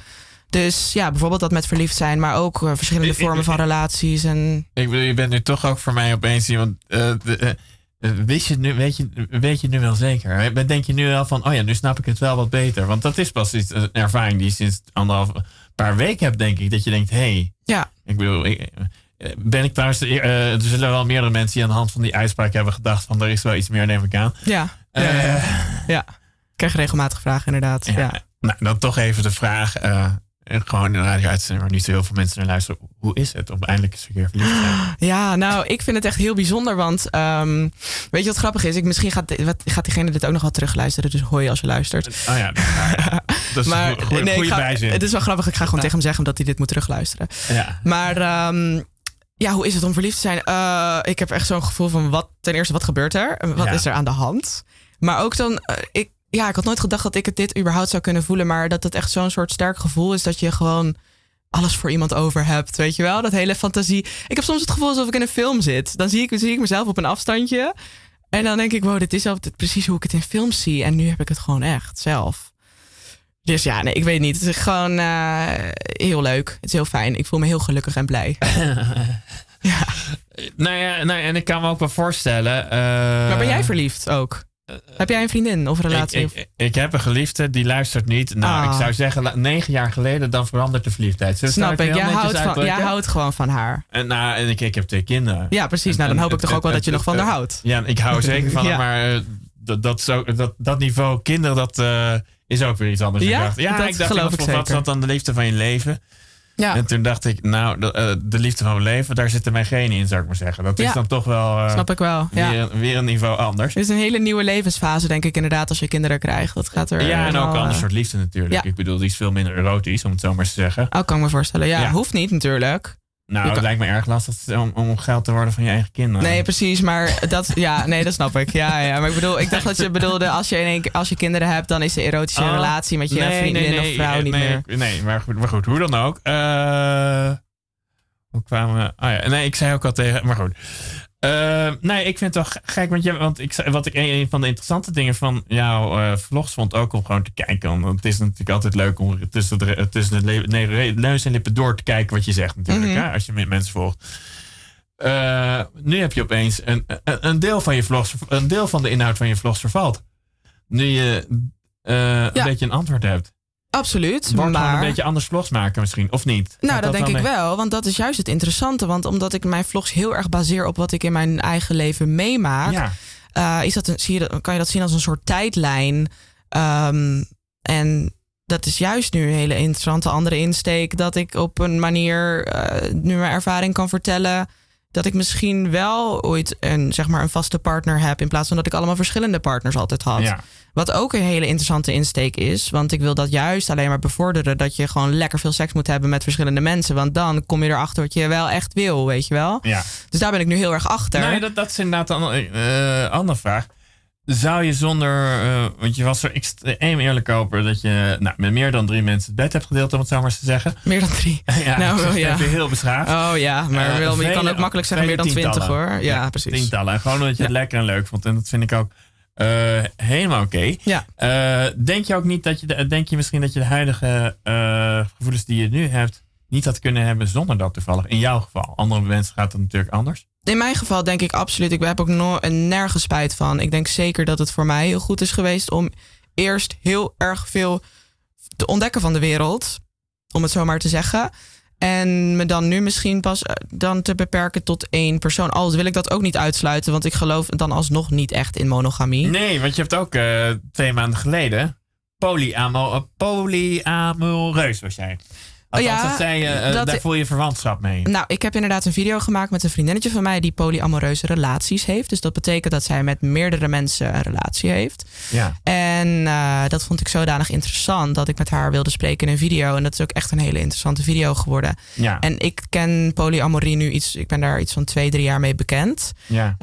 Dus ja, bijvoorbeeld dat met verliefd zijn, maar ook uh, verschillende vormen van relaties. En... Ik bedoel, je bent nu toch ook voor mij opeens iemand. Uh, wist je nu, weet, je, weet je nu wel zeker? Denk je nu wel van, oh ja, nu snap ik het wel wat beter? Want dat is pas iets, een ervaring die je sinds anderhalf paar weken hebt, denk ik. Dat je denkt, hé, hey, ja. ik bedoel, ik, ben ik trouwens, er zullen wel meerdere mensen die aan de hand van die uitspraak hebben gedacht van, er is wel iets meer, neem ik aan. Ja, ja, ja. ja. Ik krijg regelmatig vragen, inderdaad. Ja. Nou, dan toch even de vraag. En gewoon een radio-uitzending waar niet zo heel veel mensen naar luisteren. Hoe is het om eindelijk eens een keer verliefd te zijn? Ja, nou, ik vind het echt heel bijzonder. Want um, weet je wat grappig is? Ik, misschien gaat, wat, gaat diegene dit ook nog wel terugluisteren. Dus hoor je als je luistert. Oh ja, dat is maar, een goede, nee, ga, bijzin. Het is wel grappig. Ik ga gewoon tegen hem zeggen omdat hij dit moet terugluisteren. Ja. Maar... Um, ja, hoe is het om verliefd te zijn? Uh, ik heb echt zo'n gevoel van wat ten eerste, wat gebeurt er? Wat is er aan de hand? Maar ook dan, uh, ik, ja, ik had nooit gedacht dat ik het dit überhaupt zou kunnen voelen. Maar dat het echt zo'n soort sterk gevoel is dat je gewoon alles voor iemand over hebt. Weet je wel? Dat hele fantasie. Ik heb soms het gevoel alsof ik in een film zit. Dan zie ik, zie ik mezelf op een afstandje. En dan denk ik, wow, dit is altijd precies hoe ik het in films zie. En nu heb ik het gewoon echt zelf. Dus ja, nee, ik weet niet. Het is gewoon uh, heel leuk. Het is heel fijn. Ik voel me heel gelukkig en blij. ja. Nou ja, nou, en ik kan me ook wel voorstellen. Uh... Maar ben jij verliefd ook? Heb jij een vriendin of een relatie? Ik, ik, ik, heb een geliefde die luistert niet. Nou, ik ah. zou zeggen, negen jaar geleden, dan verandert de verliefdheid. Snap ik. Jij houdt, van, jij houdt gewoon van haar. En, nou, en ik, ik heb twee kinderen. Ja, precies. nou, dan hoop ik toch ook wel dat je nog van haar houdt. Ja, ik hou zeker van haar. Maar eh, dat, dat, zo, dat, dat niveau kinderen, dat uh, is ook weer iets anders. Ja, ik dacht, ja, ik dacht, geloof ik wat is dat dan de liefde van je leven? Ja. En toen dacht ik, nou, de, de, liefde van mijn leven, daar zitten mijn genen in, zou ik maar zeggen. Dat is dan toch wel, uh, Snap ik wel. Ja. Weer, weer, een niveau anders. Het is een hele nieuwe levensfase, denk ik inderdaad, als je kinderen krijgt. Dat gaat er. Ja, en ook een ander soort liefde natuurlijk. Ik bedoel, die is veel minder erotisch, om het zo maar te zeggen. Oh, kan me voorstellen. Ja, hoeft niet natuurlijk. Nou, het lijkt me erg lastig om, om geld te worden van je eigen kinderen. Nee, precies. Maar dat, ja, nee, dat snap ik. Ja, ja. Maar ik bedoel, ik dacht dat je bedoelde, als je, in één, als je kinderen hebt, dan is de erotische oh, relatie met je nee, vriendin nee, nee, of vrouw niet meer. Nee, maar goed, maar goed, hoe dan ook. Uh, hoe kwamen we? Ah ja, nee, ik zei ook al tegen, maar goed. Uh, nee, ik vind het toch gek, want, je, want ik, wat ik een van de interessante dingen van jouw uh, vlogs vond ook om gewoon te kijken. Want het is natuurlijk altijd leuk om tussen de, tussen de neus en lippen door te kijken wat je zegt natuurlijk, mm -hmm. hè, als je met mensen volgt. Uh, nu heb je opeens een, een, een, deel van je vlogs, een deel van de inhoud van je vlogs vervalt. Nu je ja. een beetje een antwoord hebt. Absoluut. Wordt maar... gewoon een beetje anders vlogs maken misschien, of niet? Nou, dat, denk ik wel, want dat is juist het interessante. Want omdat ik mijn vlogs heel erg baseer op wat ik in mijn eigen leven meemaak... Ja. Uh, is dat een, zie je dat, kan je dat zien als een soort tijdlijn. Um, en dat is juist nu een hele interessante andere insteek. Dat ik op een manier uh, nu mijn ervaring kan vertellen dat ik misschien wel ooit een, zeg maar, een vaste partner heb. In plaats van dat ik allemaal verschillende partners altijd had. Ja. Wat ook een hele interessante insteek is. Want ik wil dat juist alleen maar bevorderen. Dat je gewoon lekker veel seks moet hebben met verschillende mensen. Want dan kom je erachter wat je wel echt wil, weet je wel. Ja. Dus daar ben ik nu heel erg achter. Nee, dat, dat is inderdaad een uh, andere vraag. Zou je zonder, uh, want je was er extreem eerlijk over dat je nou, met meer dan drie mensen het bed hebt gedeeld, om het zo maar eens te zeggen. Meer dan drie? ja, nou, ja. je heel beschaafd. Oh ja, maar uh, wel, je kan ook makkelijk zeggen meer dan twintig hoor. Ja, ja, precies. Tientallen. En gewoon omdat je het lekker en leuk vond. En dat vind ik ook uh, helemaal oké. Okay. Ja. denk je ook niet dat je, denk je misschien dat je de huidige gevoelens die je nu hebt, niet had kunnen hebben zonder dat toevallig? In jouw geval. Andere mensen gaat het natuurlijk anders in mijn geval denk ik absoluut. Ik heb ook no nergens spijt van. Ik denk zeker dat het voor mij heel goed is geweest om eerst heel erg veel te ontdekken van de wereld. Om het zo maar te zeggen. En me dan nu misschien pas eh, dan te beperken tot één persoon. Al wil ik dat ook niet uitsluiten, want ik geloof dan alsnog niet echt in monogamie. Nee, want je hebt ook uh, twee maanden geleden polyamo, polyamoreus was jij. Oh ja, dat zei, uh, daar voel je verwantschap mee. Nou, ik heb inderdaad een video gemaakt met een vriendinnetje van mij die polyamoreuze relaties heeft. Dus dat betekent dat zij met meerdere mensen een relatie heeft. Ja. En uh, dat vond ik zodanig interessant dat ik met haar wilde spreken in een video. En dat is ook echt een hele interessante video geworden. Ja. En ik ken polyamorie nu iets, ik ben daar iets van twee, drie jaar mee bekend. Ja.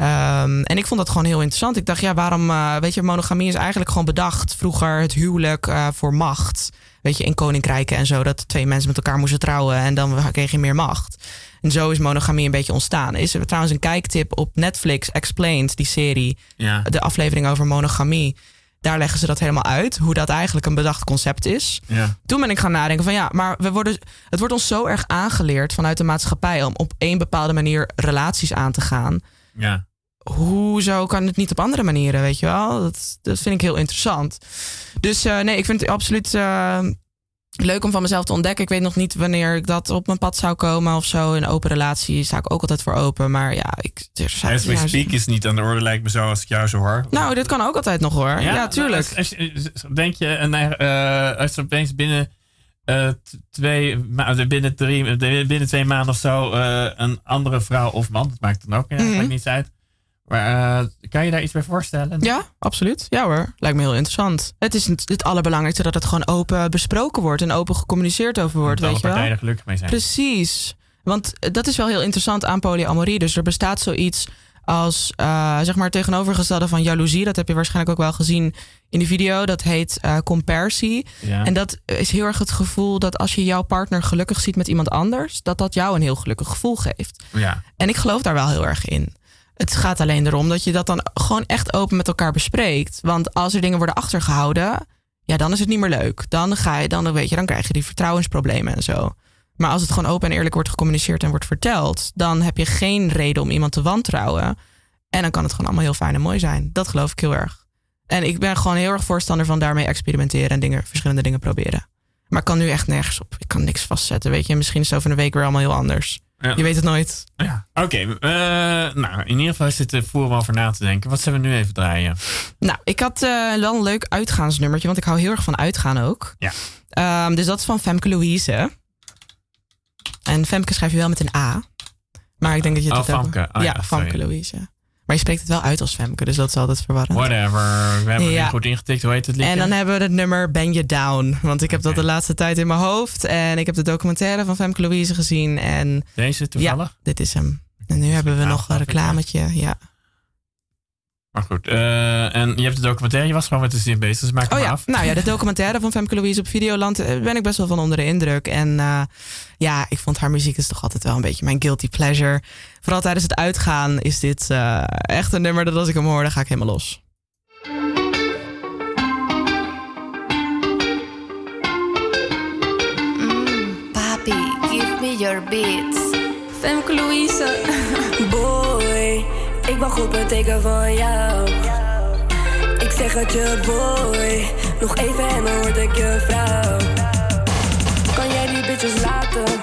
Um, en ik vond dat gewoon heel interessant. Ik dacht, ja, waarom, uh, weet je, monogamie is eigenlijk gewoon bedacht vroeger het huwelijk voor macht weet je, in koninkrijken en zo, dat twee mensen met elkaar moesten trouwen en dan kreeg je meer macht. En zo is monogamie een beetje ontstaan. Is er trouwens een kijktip op Netflix, Explained, die serie, ja. de aflevering over monogamie. Daar leggen ze dat helemaal uit, hoe dat eigenlijk een bedacht concept is. Ja. Toen ben ik gaan nadenken van ja, maar we worden, het wordt ons zo erg aangeleerd vanuit de maatschappij om op één bepaalde manier relaties aan te gaan. Ja. Hoezo kan het niet op andere manieren, weet je wel? Dat, dat vind ik heel interessant. Dus uh, nee, ik vind het absoluut uh, leuk om van mezelf te ontdekken. Ik weet nog niet wanneer ik dat op mijn pad zou komen of zo. In open relatie sta ik ook altijd voor open. Maar ja, ik... Er, As we speak is niet aan de orde, lijkt me zo als ik jou zo hoor. Nou, dit kan ook altijd nog hoor. Ja, ja tuurlijk. Als, als, denk je, uh, als er opeens binnen... Uh, twee, binnen, drie, binnen twee maanden of zo uh, een andere vrouw of man, dat maakt dan ook mm niets uit maar uh, kan je daar iets bij voorstellen? Ja, absoluut. Ja hoor, lijkt me heel interessant. Het is het allerbelangrijkste dat het gewoon open besproken wordt en open gecommuniceerd over wordt. Dat weet alle partijen er gelukkig mee zijn. Precies. Want dat is wel heel interessant aan polyamorie. Dus er bestaat zoiets als, uh, zeg maar, tegenovergestelde van jaloezie. Dat heb je waarschijnlijk ook wel gezien in de video. Dat heet uh, compersie. Ja. En dat is heel erg het gevoel dat als je jouw partner gelukkig ziet met iemand anders, dat dat jou een heel gelukkig gevoel geeft. Ja. En ik geloof daar wel heel erg in. Het gaat alleen erom dat je dat dan gewoon echt open met elkaar bespreekt. Want als er dingen worden achtergehouden, ja, dan is het niet meer leuk. Dan ga je, dan weet je, dan krijg je die vertrouwensproblemen en zo. Maar als het gewoon open en eerlijk wordt gecommuniceerd en wordt verteld, dan heb je geen reden om iemand te wantrouwen. En dan kan het gewoon allemaal heel fijn en mooi zijn. Dat geloof ik heel erg. En ik ben gewoon heel erg voorstander van daarmee experimenteren en dingen, verschillende dingen proberen. Maar ik kan nu echt nergens op. Ik kan niks vastzetten. Weet je, misschien is het over een week weer allemaal heel anders. Je weet het nooit. Ja. Oké, eh, nou in ieder geval is het voor om over na te denken. Wat zullen we nu even draaien? Nou, ik had uh, wel een leuk uitgaansnummertje, want ik hou heel erg van uitgaan ook. Ja. Um, dus dat is van Femke Louise. En Femke schrijf je wel met een A. Maar ik denk dat je het oh, Famke. Oh, ja, ja Famke Louise. Maar je spreekt het wel uit als Femke, dus dat is altijd verwarrend. Whatever. We hebben het goed ingetikt. Hoe heet het liedje? En dan hebben we het nummer Ben Je Down. Want ik heb dat de laatste tijd in mijn hoofd. En ik heb de documentaire van Femke Louise gezien. En Deze toevallig? Ja, dit is hem. En nu hebben we nog een reclametje. Ja. Maar goed, uh, en je hebt de documentaire, je was gewoon met de zin bezig, dus maak oh, ja. af. Nou ja, de documentaire van Femke Louise op Videoland uh, ben ik best wel van onder de indruk. En uh, ja, ik vond haar muziek is toch altijd wel een beetje mijn guilty pleasure. Vooral tijdens het uitgaan is dit echt een nummer dat als ik hem hoor, dan ga ik helemaal los. Mm, papi, give me your beats. Femke Louise, boy. Ik wacht op het teken van jou. Ik zeg het je, boy. Nog even en dan word ik je vrouw. Kan jij die bitches laten?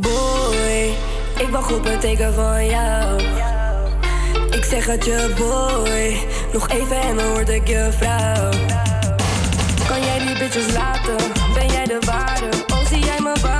Boy, ik wacht op het teken van jou. Ik zeg het je, boy. Nog even en dan word ik je vrouw. Kan jij die bitches laten? Ben jij de waarde? Oh, zie jij waarde?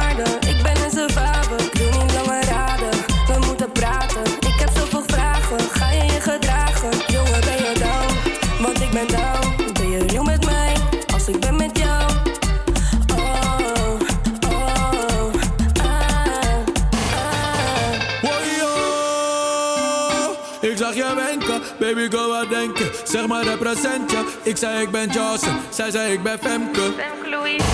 Zeg maar represent je. Ik zei ik ben Johnson, zij zei ik ben Femke. Femke Louise.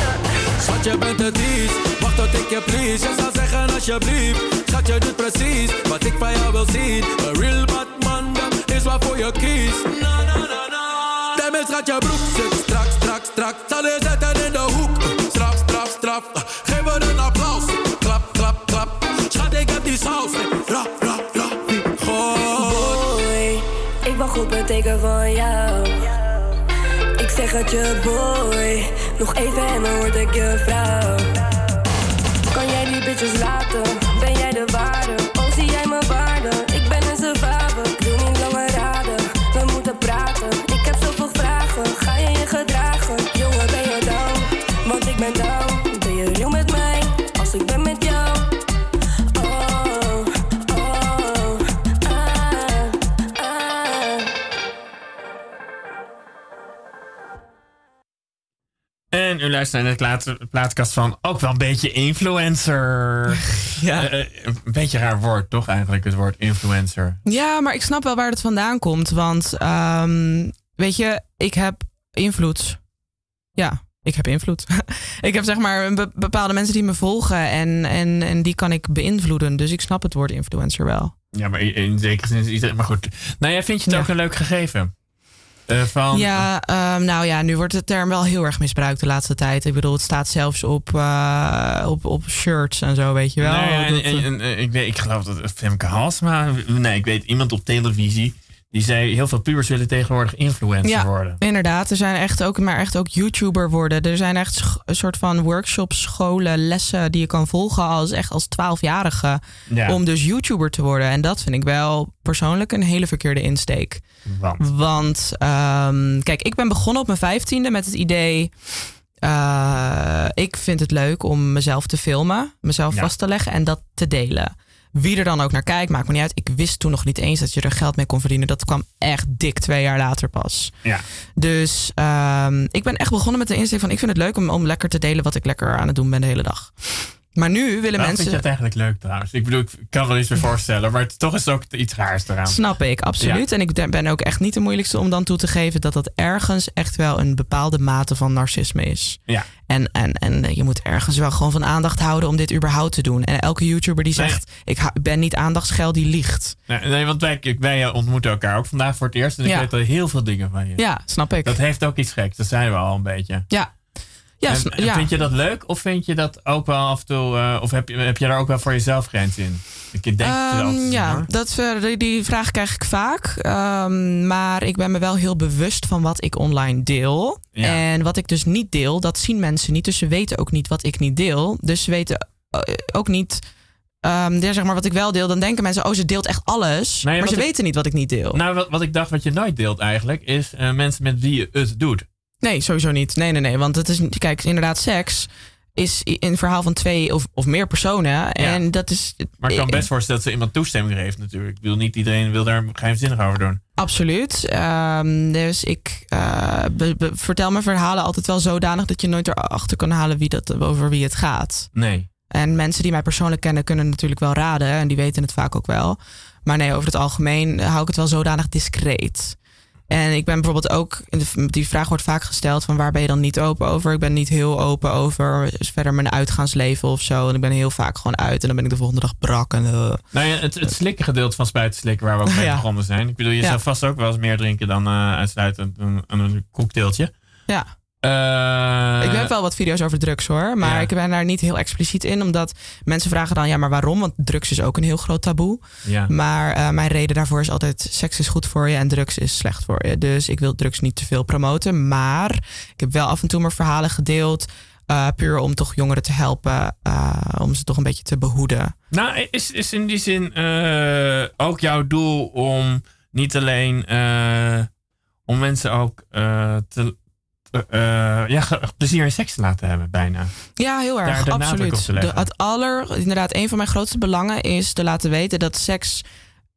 Schat, je bent het iets. Wacht tot ik je please. Je zou zeggen alsjeblieft. Schat, je doet precies wat ik van jou wil zien. A real bad man, dat is wat voor je kies. Na na na na. Daarmee schat je broek zit strak, strak, strak. Zal je zetten in de hoek. Straf, straf, straf. Geef er een applaus. Klap, klap, klap. Schat, ik heb die saus. Ra, teken van jou. Ik zeg het je, boy. Nog even en dan word ik je vrouw. Kan jij die bitches laten? Ben jij En u luistert naar de plaat- plaatkast van ook wel een beetje influencer. Ja. Eh, eh, een beetje raar woord, toch eigenlijk, het woord influencer. Ja, maar ik snap wel waar het vandaan komt. Want ehm, weet je, ik heb invloed. Ja, ik heb invloed. ik heb zeg maar bepaalde mensen die me volgen en, en, en die kan ik beïnvloeden. Dus ik snap het woord influencer wel. Ja, maar in- zekere zin is iedereen... Maar goed. Nou ja, vind je het Ja. ook een leuk gegeven? Eh, van, Ja, ehm, nou ja, nu wordt de term wel heel erg misbruikt de laatste tijd. Ik bedoel, het staat zelfs op, eh, op, op shirts en zo, weet je wel. Ja, en- en- en ik, weet, ik geloof dat Femke Halsema... Nee, ik weet iemand op televisie... Die zei, heel veel pubers willen tegenwoordig influencer ja, worden. inderdaad. Er zijn echt ook, maar echt ook YouTuber worden. Er zijn echt een soort van workshops, scholen, lessen die je kan volgen als echt als twaalfjarige. Ja. Om dus YouTuber te worden. En dat vind ik wel persoonlijk een hele verkeerde insteek. Want? Want ehm, kijk, ik ben begonnen op mijn vijftiende met het idee. eh, ik vind het leuk om mezelf te filmen, mezelf Ja. vast te leggen en dat te delen. Wie er dan ook naar kijkt, maakt me niet uit. Ik wist toen nog niet eens dat je er geld mee kon verdienen. Dat kwam echt dik twee jaar later pas. Ja. Dus ehm, ik ben echt begonnen met de insteek van... ik vind het leuk om, om lekker te delen wat ik lekker aan het doen ben de hele dag. Maar nu willen mensen... vind je het eigenlijk leuk trouwens? Ik bedoel, ik kan wel iets meer voorstellen, maar het, toch is het ook iets raars eraan. Snap ik, absoluut. En ik ben ook echt niet de moeilijkste om dan toe te geven dat dat ergens echt wel een bepaalde mate van narcisme is. Ja. En, en, en je moet ergens wel gewoon van aandacht houden om dit überhaupt te doen. En elke YouTuber die Nee. zegt, ik ben niet aandachtsgeld, die liegt. Nee, nee, want wij, wij eh, ontmoeten elkaar ook vandaag voor het eerst. En ik Ja. weet al heel veel dingen van je. Ja, snap ik. Dat heeft ook iets geks, dat zeiden we al een beetje. Ja. Ja, En-. Vind je dat leuk of vind je dat ook wel af en toe... eh, of heb je, heb je daar ook wel voor jezelf grens in? Ik denk zien, ja, hoor. dat, eh, die, vraag krijg ik vaak. Ehm, maar ik ben me wel heel bewust van wat ik online deel. Ja. En wat ik dus niet deel, dat zien mensen niet. Dus ze weten ook niet wat ik niet deel. Dus ze weten eh, ook niet. ehm, ja, zeg maar wat ik wel deel, dan denken mensen: oh, ze deelt echt alles. Nee, maar ze ik- weten niet wat ik niet deel. Nou, wat, wat ik dacht wat je nooit deelt eigenlijk... is mensen met wie je het doet. Nee, sowieso niet. Nee, nee, nee. Want het is, kijk, inderdaad, seks is een verhaal van twee of, of meer personen. En dat is. Maar ik kan best voorstellen dat ze iemand toestemming geeft natuurlijk. Ik bedoel, niet iedereen wil daar geheimzinnig over doen. Absoluut. Ehm, dus ik eh, be- be- vertel mijn verhalen altijd wel zodanig dat je nooit erachter kan halen wie dat, over wie het gaat. Nee. En mensen die mij persoonlijk kennen kunnen natuurlijk wel raden en die weten het vaak ook wel. Maar nee, over het algemeen hou ik het wel zodanig discreet. En ik ben bijvoorbeeld ook, die vraag wordt vaak gesteld van waar ben je dan niet open over? Ik ben niet heel open over verder mijn uitgaansleven of zo. En ik ben heel vaak gewoon uit en dan ben ik de volgende dag brak. En, eh, Nou ja, het, het slikken gedeelte van spuitenslikken waar we ook mee Ja. begonnen zijn. Ik bedoel, je Ja. zou vast ook wel eens meer drinken dan eh uitsluitend een, een, een cocktailtje. ja. Eh, ik heb wel wat video's over drugs hoor, maar ja. ik ben daar niet heel expliciet in, omdat mensen vragen dan ja, maar waarom? Want drugs is ook een heel groot taboe. Ja. Maar eh, mijn reden daarvoor is altijd seks is goed voor je en drugs is slecht voor je. Dus ik wil drugs niet te veel promoten, maar ik heb wel af en toe mijn verhalen gedeeld, eh, puur om toch jongeren te helpen, om ze toch een beetje te behoeden. Nou, is, is in die zin ook jouw doel om niet alleen om mensen ook te, ja, ge- plezier in seks te laten hebben, bijna. Ja, heel erg. Daar absoluut. De, het aller, inderdaad, een van mijn grootste belangen is te laten weten dat seks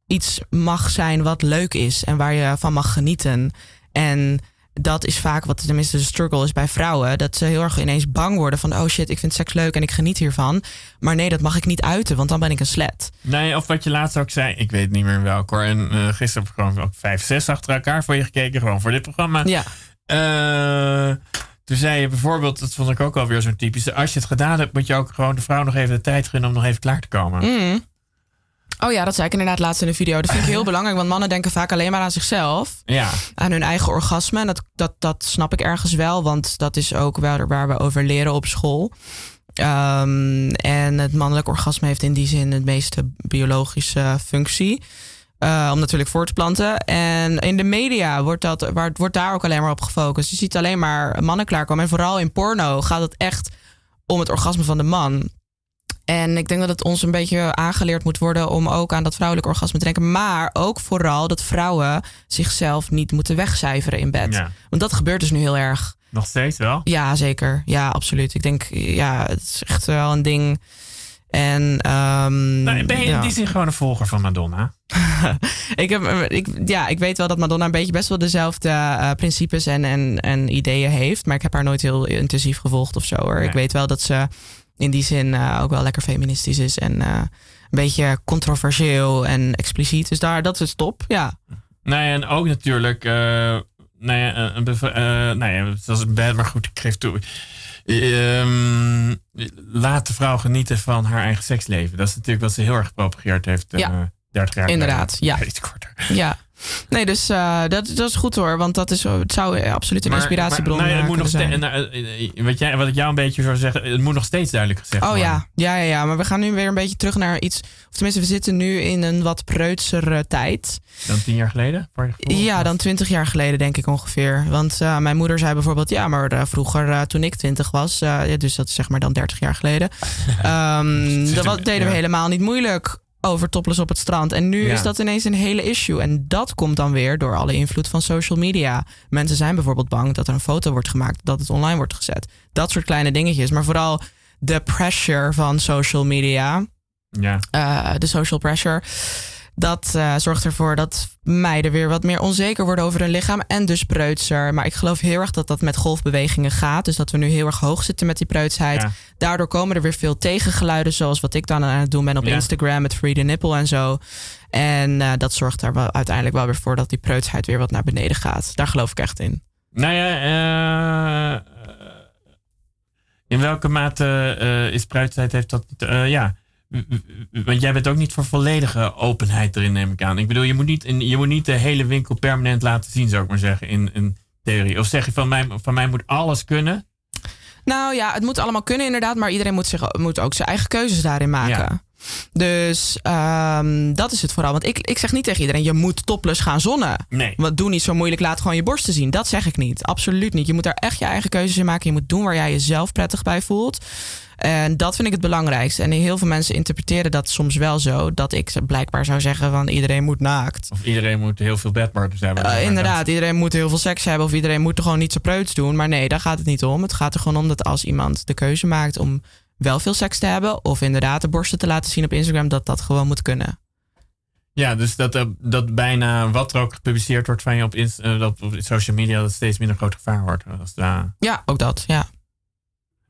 iets mag zijn wat leuk is en waar je van mag genieten. En dat is vaak wat tenminste de struggle is bij vrouwen. Dat ze heel erg ineens bang worden van... oh shit, ik vind seks leuk en ik geniet hiervan. Maar nee, dat mag ik niet uiten, want dan ben ik een slet. Nee, of wat je laatst ook zei, ik weet niet meer welk hoor. En uh, gisteren heb ik gewoon ook vijf, zes achter elkaar voor je gekeken. Gewoon voor dit programma. Ja. Uh, toen zei je bijvoorbeeld, dat vond ik ook alweer zo'n typische... als je het gedaan hebt, moet je ook gewoon de vrouw nog even de tijd gunnen... om nog even klaar te komen. Mm. Oh ja, dat zei ik inderdaad laatst in de video. Dat vind ik heel belangrijk, want mannen denken vaak alleen maar aan zichzelf. Ja. Aan hun eigen orgasme. En dat, dat, dat snap ik ergens wel, want dat is ook wel waar we over leren op school. Um, en het mannelijk orgasme heeft in die zin het meeste biologische functie. Uh, om natuurlijk voor te planten. En in de media wordt, dat, wordt daar ook alleen maar op gefocust. Je ziet alleen maar mannen klaarkomen. En vooral in porno gaat het echt om het orgasme van de man. En ik denk dat het ons een beetje aangeleerd moet worden om ook aan dat vrouwelijk orgasme te denken. Maar ook vooral dat vrouwen zichzelf niet moeten wegcijferen in bed. Want dat gebeurt dus nu heel erg. Nog steeds wel? Ja, zeker. Ja, absoluut. Ik denk, ja, het is echt wel een ding. En, um, nou, ben je in die zin gewoon een volger van Madonna? ik, heb, ik, ja, ik weet wel dat Madonna een beetje best wel dezelfde uh, principes en, en, en ideeën heeft. Maar ik heb haar nooit heel intensief gevolgd of zo hoor. Nee. Ik weet wel dat ze in die zin uh, ook wel lekker feministisch is. En uh, een beetje controversieel en expliciet. Dus daar, dat is top, ja. Nee, en ook natuurlijk... Nee, een, nee, dat is bad, maar goed, ik geef toe. Um, laat de vrouw genieten van haar eigen seksleven. Dat is natuurlijk wat ze heel erg gepropageerd heeft. Ja. 30 jaar Inderdaad, ja. Iets korter. Ja. Nee, dus uh, dat, dat is goed hoor. Want dat is, het zou absoluut een inspiratiebron zijn. Nou, het moet nog zijn. Nou, eh, wat, jij, wat ik jou een beetje zou zeggen, het moet nog steeds duidelijk gezegd oh, worden. ja. ja, ja, ja. Maar we gaan nu weer een beetje terug naar iets. Of tenminste, we zitten nu in een wat preutsere tijd. Dan tien jaar geleden? Ja, dan twintig jaar geleden denk ik ongeveer. Want uh, mijn moeder zei bijvoorbeeld, ja, maar uh, vroeger toen ik twintig was, dus dat is zeg maar dan dertig jaar geleden, um, dat deden we helemaal niet moeilijk over topless op het strand. En nu ja. is dat ineens een hele issue. En dat komt dan weer door alle invloed van social media. Mensen zijn bijvoorbeeld bang dat er een foto wordt gemaakt, dat het online wordt gezet. Dat soort kleine dingetjes. Maar vooral de pressure van social media. Ja. Uh, de social pressure. Dat uh, zorgt ervoor dat meiden weer wat meer onzeker worden over hun lichaam en dus preutser. Maar ik geloof heel erg dat dat met golfbewegingen gaat. Dus dat we nu heel erg hoog zitten met die preutsheid. Ja. Daardoor komen er weer veel tegengeluiden, zoals wat ik dan aan het doen ben op ja. Instagram met Free the Nipple en zo. En uh, dat zorgt er wel, uiteindelijk wel weer voor dat die preutsheid weer wat naar beneden gaat. Daar geloof ik echt in. Nou ja, uh, in welke mate is preutsheid heeft dat. ja want jij bent ook niet voor volledige openheid erin, neem ik aan. Ik bedoel, je moet niet, je moet niet de hele winkel permanent laten zien, zou ik maar zeggen, in een theorie. Of zeg je van mij, van mij moet alles kunnen? Nou ja, het moet allemaal kunnen inderdaad, maar iedereen moet, zich, moet ook zijn eigen keuzes daarin maken. Ja. Dus um, dat is het vooral. Want ik, ik zeg niet tegen iedereen, je moet topless gaan zonnen. Nee. Want doe niet zo moeilijk, laat gewoon je borsten zien. Dat zeg ik niet. Absoluut niet. Je moet daar echt je eigen keuzes in maken. Je moet doen waar jij jezelf prettig bij voelt. En dat vind ik het belangrijkste. En heel veel mensen interpreteren dat soms wel zo. Dat ik blijkbaar zou zeggen van iedereen moet naakt. Of iedereen moet heel veel bedpartners hebben. Uh, inderdaad, iedereen moet heel veel seks hebben. Of iedereen moet er gewoon niet zo preuts doen. Maar nee, daar gaat het niet om. Het gaat er gewoon om dat als iemand de keuze maakt om wel veel seks te hebben. Of inderdaad de borsten te laten zien op Instagram. Dat dat gewoon moet kunnen. Ja, dus dat, uh, dat bijna wat er ook gepubliceerd wordt van je op, inst- uh, op social media, dat steeds minder groot gevaar wordt. Als, uh... Ja, ook dat, ja.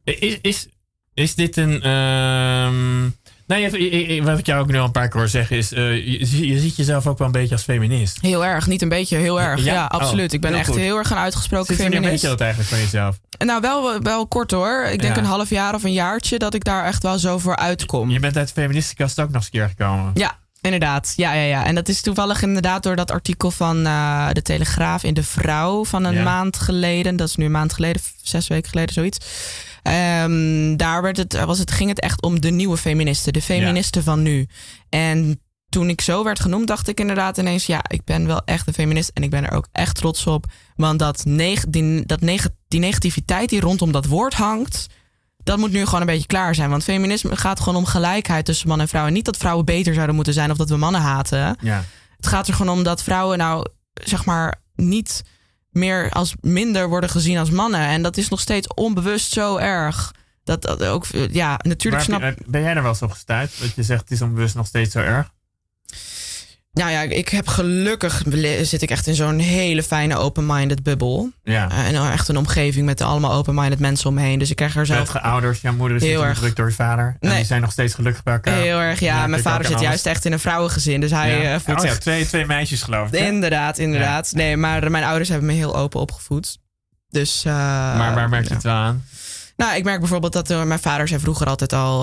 Is, is, is dit een. Um, nou, wat ik jou ook nu al een paar keer hoor zeggen is. Uh, je, je, ziet jezelf ook wel een beetje als feminist. Heel erg, niet een beetje, heel erg. Ja, ja absoluut. Oh, ik ben echt goed. heel erg een uitgesproken Sinds feminist. weet je dat eigenlijk van jezelf? Nou, wel, wel kort hoor. Ik denk ja. een half jaar of een jaartje dat ik daar echt wel zo voor uitkom. Je bent uit de feministenkast ook nog eens een keer gekomen. Ja, Inderdaad, ja, ja, ja. En dat is toevallig inderdaad door dat artikel van uh, de Telegraaf in de Vrouw van een ja. maand geleden. Dat is nu een maand geleden, zes weken geleden, zoiets. Um, daar werd het, was het, ging het echt om de nieuwe feministen, de feministen ja. van nu. En toen ik zo werd genoemd, dacht ik inderdaad ineens: ja, ik ben wel echt een feminist en ik ben er ook echt trots op. Want dat neg die, dat neg die negativiteit die rondom dat woord hangt, dat moet nu gewoon een beetje klaar zijn. Want feminisme gaat gewoon om gelijkheid tussen man en vrouw. En niet dat vrouwen beter zouden moeten zijn of dat we mannen haten. Ja. Het gaat er gewoon om dat vrouwen nou, zeg maar, niet meer als minder worden gezien als mannen. En dat is nog steeds onbewust zo erg. Dat, dat ook, ja, natuurlijk snap... Ben jij er wel eens op gestuurd? Dat je zegt, het is onbewust nog steeds zo erg? Nou ja, ik heb gelukkig zit ik echt in zo'n hele fijne open-minded bubbel. Ja. Uh, en echt een omgeving met allemaal open-minded mensen om me heen. Dus ik krijg er zelf... Met ouders, jouw moeder is heel erg druk door je vader. En die zijn nog steeds gelukkig bij elkaar. Heel erg, ja. mijn vader zit juist echt in een vrouwengezin. Dus hij ja. Voelt oh, ja, twee, twee meisjes geloof ik. Inderdaad, inderdaad. Nee, maar mijn ouders hebben me heel open opgevoed. Dus... Uh, maar waar merk je het wel aan? Nou, ik merk bijvoorbeeld dat uh, mijn vader zei vroeger altijd al...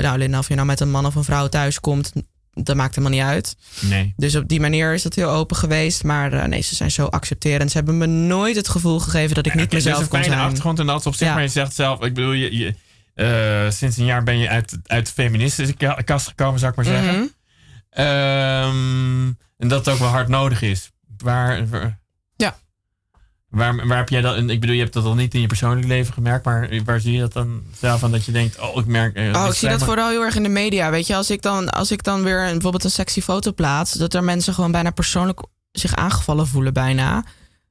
nou Linda, of je nou met een man of een vrouw thuis komt dat maakt helemaal niet uit. Nee. Dus op die manier is het heel open geweest. Maar uh, nee, ze zijn zo accepterend. Ze hebben me nooit het gevoel gegeven dat ik niet mezelf dus kon zijn. een achtergrond en dat op zich. Ja. Maar je zegt zelf, ik bedoel, je, je uh, sinds een jaar ben je uit, uit de feministische kast gekomen, zou ik maar zeggen. Mm -hmm. um, en dat het ook wel hard nodig is. Waar. Waar, waar heb jij dat? Ik bedoel, je hebt dat al niet in je persoonlijk leven gemerkt, maar waar zie je dat dan zelf aan dat je denkt, oh, ik merk. Uh, oh, ik zie dat vooral heel erg in de media. Weet je, als ik dan, als ik dan weer een, bijvoorbeeld een sexy foto plaats, dat er mensen gewoon bijna persoonlijk zich aangevallen voelen, bijna.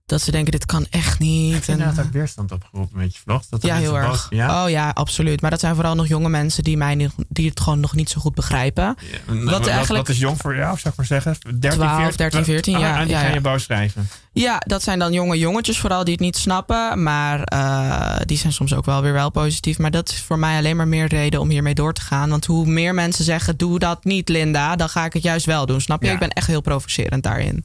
Dat ze denken, dit kan echt niet. Heb je inderdaad ook weerstand opgeroepen met je vlog? Dat ja, heel erg. Ja? Oh ja, absoluut. Maar dat zijn vooral nog jonge mensen die, mij, die het gewoon nog niet zo goed begrijpen. Ja, wat, wat, eigenlijk, wat is jong voor jou, zou ik maar zeggen? 13, 12, 14, 13, 14, ja. En die ja, ga ja. je boos schrijven? Ja, dat zijn dan jonge jongetjes vooral die het niet snappen. Maar uh, die zijn soms ook wel weer wel positief. Maar dat is voor mij alleen maar meer reden om hiermee door te gaan. Want hoe meer mensen zeggen, doe dat niet Linda, dan ga ik het juist wel doen. Snap je? Ik ben echt heel provocerend daarin.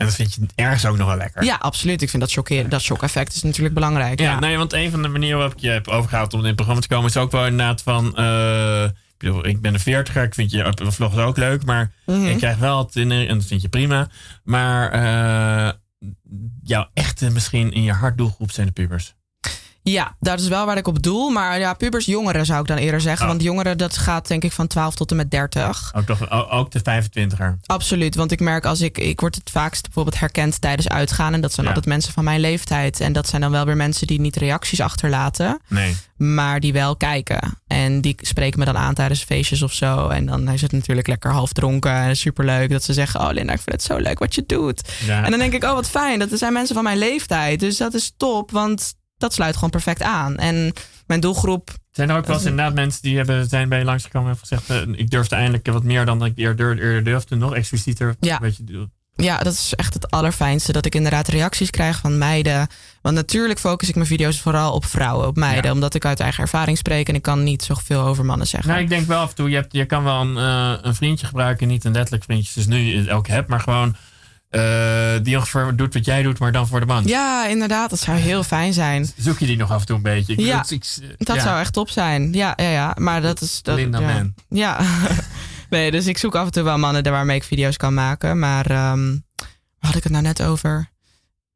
En dat vind je ergens ook nog wel lekker. Ja, absoluut. Ik vind dat chockeren, dat shock-effect is natuurlijk belangrijk. Ja, Ja, nee, want een van de manieren waarop ik je heb overgehaald om in het programma te komen, is ook wel inderdaad van. Uh, ik, bedoel, ik ben een veertiger, ik vind je vlogs ook leuk, maar Mhm. ik krijg wel het in, en dat vind je prima. Maar uh, jouw echte, misschien in je hartdoelgroep zijn de pubers. Ja, dat is wel waar ik op doel. Maar ja, pubers, jongeren zou ik dan eerder zeggen. Oh. Want jongeren, dat gaat denk ik van 12 tot en met 30. Ook, toch, ook de 25er. Absoluut, want ik merk als ik, ik word het vaakst bijvoorbeeld herkend tijdens uitgaan. En dat zijn Ja. altijd mensen van mijn leeftijd. En dat zijn dan wel weer mensen die niet reacties achterlaten. Nee. Maar die wel kijken. En die spreken me dan aan tijdens feestjes of zo. En dan is het natuurlijk lekker half dronken. En superleuk dat ze zeggen, oh Linda, ik vind het zo leuk wat je doet. Ja. En dan denk ik, oh wat fijn, dat zijn mensen van mijn leeftijd. Dus dat is top, want dat sluit gewoon perfect aan. En mijn doelgroep Zijn er ook wel eens inderdaad mensen die hebben, zijn bij je langsgekomen en gezegd: uh, Ik durfde eindelijk wat meer dan ik eerder, eerder durfde, nog explicieter. Ja. Ja, dat is echt het allerfijnste. Dat ik inderdaad reacties krijg van meiden. Want natuurlijk focus ik mijn video's vooral op vrouwen, op meiden. Ja. Omdat ik uit eigen ervaring spreek en ik kan niet zoveel over mannen zeggen. Nou, ik denk wel af en toe, je, hebt, je kan wel een, uh, een vriendje gebruiken, niet een letterlijk vriendje, dus nu je ook hebt, maar gewoon uh, die ongeveer doet wat jij doet, maar dan voor de man. Ja, inderdaad, dat zou heel fijn zijn. Zoek je die nog af en toe een beetje? Ik ja, ik, dat ja. zou echt top zijn. Ja, ja, ja. Maar dat is. Dat, Linda ja. Man. Ja. nee, dus ik zoek af en toe wel mannen waarmee ik video's kan maken. Maar um, had ik het nou net over?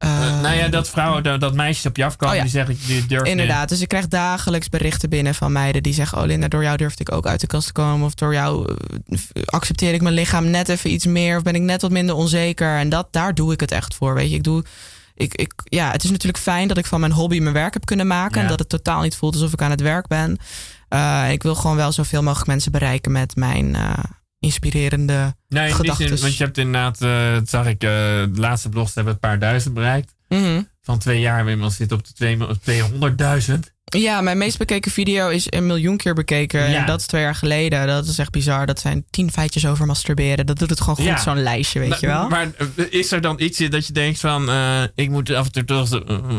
Uh, nou ja, dat vrouwen, dat, dat meisjes op je afkomen, oh ja. die zeggen, die durf Inderdaad, dus ik krijg dagelijks berichten binnen van meiden die zeggen... oh Linda, door jou durfde ik ook uit de kast te komen... of door jou uh, accepteer ik mijn lichaam net even iets meer... of ben ik net wat minder onzeker. En dat, daar doe ik het echt voor, weet je. Ik doe... Ik, ik, ja, het is natuurlijk fijn dat ik van mijn hobby mijn werk heb kunnen maken... Ja. en dat het totaal niet voelt alsof ik aan het werk ben. Uh, ik wil gewoon wel zoveel mogelijk mensen bereiken met mijn... Uh, inspirerende nee, gedachten. Want je hebt inderdaad, uh, dat zag ik, uh, de laatste blogs hebben een paar duizend bereikt. Mm -hmm. Van twee jaar hebben we inmiddels zitten op de 200.000. Ja, mijn meest bekeken video is een miljoen keer bekeken. Ja. En dat is twee jaar geleden. Dat is echt bizar. Dat zijn tien feitjes over masturberen. Dat doet het gewoon goed, Ja. zo'n lijstje, weet je wel. Maar uh, is er dan iets dat je denkt van... Uh, ik moet af en toe toch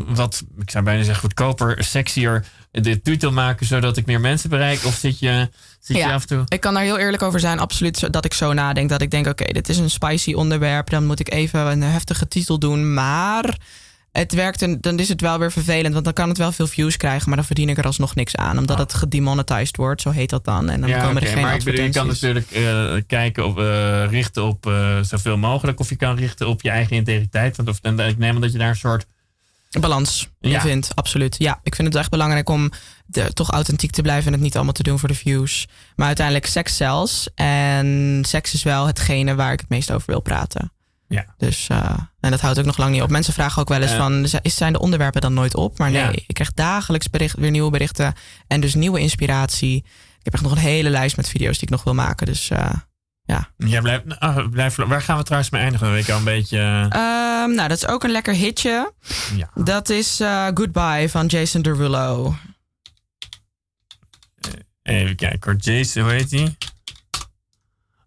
wat, ik zou bijna zeggen goedkoper, sexier de titel maken... zodat ik meer mensen bereik? Of zit je, zit Ja. je af en toe... Ik kan daar heel eerlijk over zijn, absoluut. Dat ik zo nadenk. Dat ik denk, oké, dit is een spicy onderwerp. Dan moet ik even een heftige titel doen. Maar het werkt en dan is het wel weer vervelend. Want dan kan het wel veel views krijgen. Maar dan verdien ik er alsnog niks aan. Omdat het gedemonetized wordt, zo heet dat dan. En dan ja, komen er geen maar ik bedoel, je kan advertenties. natuurlijk eh, kijken op, eh, richten op eh, zoveel mogelijk. Of je kan richten op je eigen integriteit. Want of, en, ik neem aan dat je daar een soort... balans Ja. vindt. Absoluut. Ja, ik vind het echt belangrijk om de, toch authentiek te blijven en het niet allemaal te doen voor de views. Maar uiteindelijk seks zelfs. En seks is wel hetgene waar ik het meest over wil praten. Ja. Dus, eh, en dat houdt ook nog lang niet op. Mensen vragen ook wel eens van, is- zijn de onderwerpen dan nooit op? Maar nee, Ja. ik krijg dagelijks bericht, weer nieuwe berichten. En dus nieuwe inspiratie. Ik heb echt nog een hele lijst met video's die ik nog wil maken. Dus eh, ja. Ja, blijf, ah, blijf, waar gaan we trouwens mee eindigen? Weet al een beetje... eh, Ehm, nou, dat is ook een lekker hitje. ja. Dat is eh, Goodbye van Jason Derulo. Even kijken hoor. Jason, hoe heet die?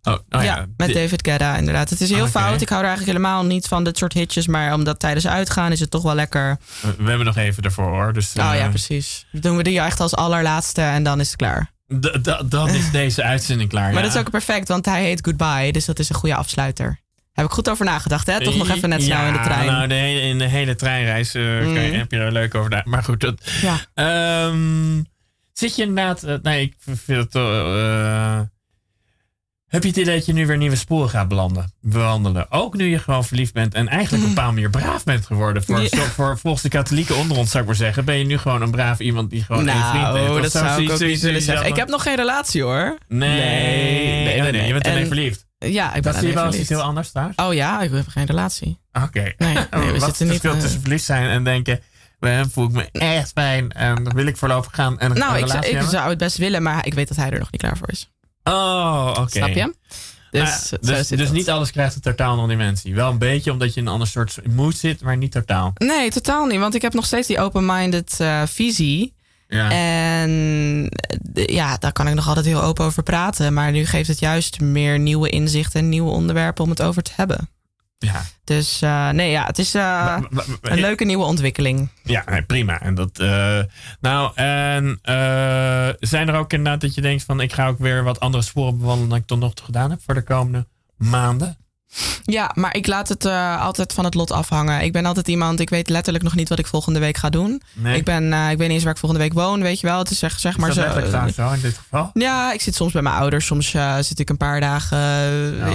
Oh, oh ja, met David Guetta inderdaad. Het is heel Oké. fout. Ik hou er eigenlijk helemaal niet van dit soort hitjes. Maar omdat tijdens uitgaan is het toch wel lekker. We hebben nog even ervoor hoor. Dus, oh ja, eh, precies. Dan doen we die echt als allerlaatste en dan is het klaar. Dan is deze uitzending klaar. Maar ja. dat is ook perfect, want hij heet Goodbye. Dus dat is een goede afsluiter. Heb ik goed over nagedacht, hè? Toch nog even net snel Ja, in de trein. Nou, de hele, in de hele treinreis eh, kan je, heb je er leuk over. Maar goed, dat, Ja. Ehm, zit je inderdaad... eh, nee, ik vind het... eh, heb je het idee dat je nu weer nieuwe sporen gaat belanden, bewandelen? Ook nu je gewoon verliefd bent en eigenlijk op een bepaalde manier braaf bent geworden. Voor, Ja. voor, volgens de katholieken onder ons zou ik maar zeggen, ben je nu gewoon een braaf iemand die gewoon één vriend heeft. nou, dat zo, zou ik zoiets- ook niet willen zeggen. Ik heb nog geen relatie, hoor. Nee, nee, nee, nee, je bent alleen En- verliefd. Ja, ik ben Dat zie je wel eens iets heel anders daar? Oh ja, ik heb geen relatie. Oké. Nee, nee, we Wat zitten het niet... verschil eh, tussen verliefd zijn en denken... bij hem voel ik me echt fijn en dan wil ik voorlopig gaan en een Nou, ik, relatie zou- ik hebben? zou het best willen, maar ik weet dat hij er nog niet klaar voor is. Oh, oké. Snap je? Dus, dus, dus niet alles krijgt een totaal andere dimensie. Wel een beetje omdat je in een ander soort mood zit, maar niet totaal. Nee, totaal niet. Want ik heb nog steeds die open-minded eh, visie. Ja. En eh, ja, daar kan ik nog altijd heel open over praten. Maar nu geeft het juist meer nieuwe inzichten en nieuwe onderwerpen om het over te hebben. Ja. Dus eh, nee, ja, het is eh, een leuke nieuwe ontwikkeling. Ja, nee, prima. En dat, eh, nou, en zijn er ook inderdaad dat je denkt van... ik ga ook weer wat andere sporen bewandelen dan ik tot nog toe gedaan heb voor de komende maanden? Ja, maar ik laat het eh, altijd van het lot afhangen. Ik ben altijd iemand, ik weet letterlijk nog niet wat ik volgende week ga doen. Nee. Ik, ben, eh, ik weet niet eens waar ik volgende week woon, weet je wel. Het is zeg, zeg Is maar zo. letterlijk zo in dit geval? Ja, ik zit soms bij mijn ouders. Soms eh, zit ik een paar dagen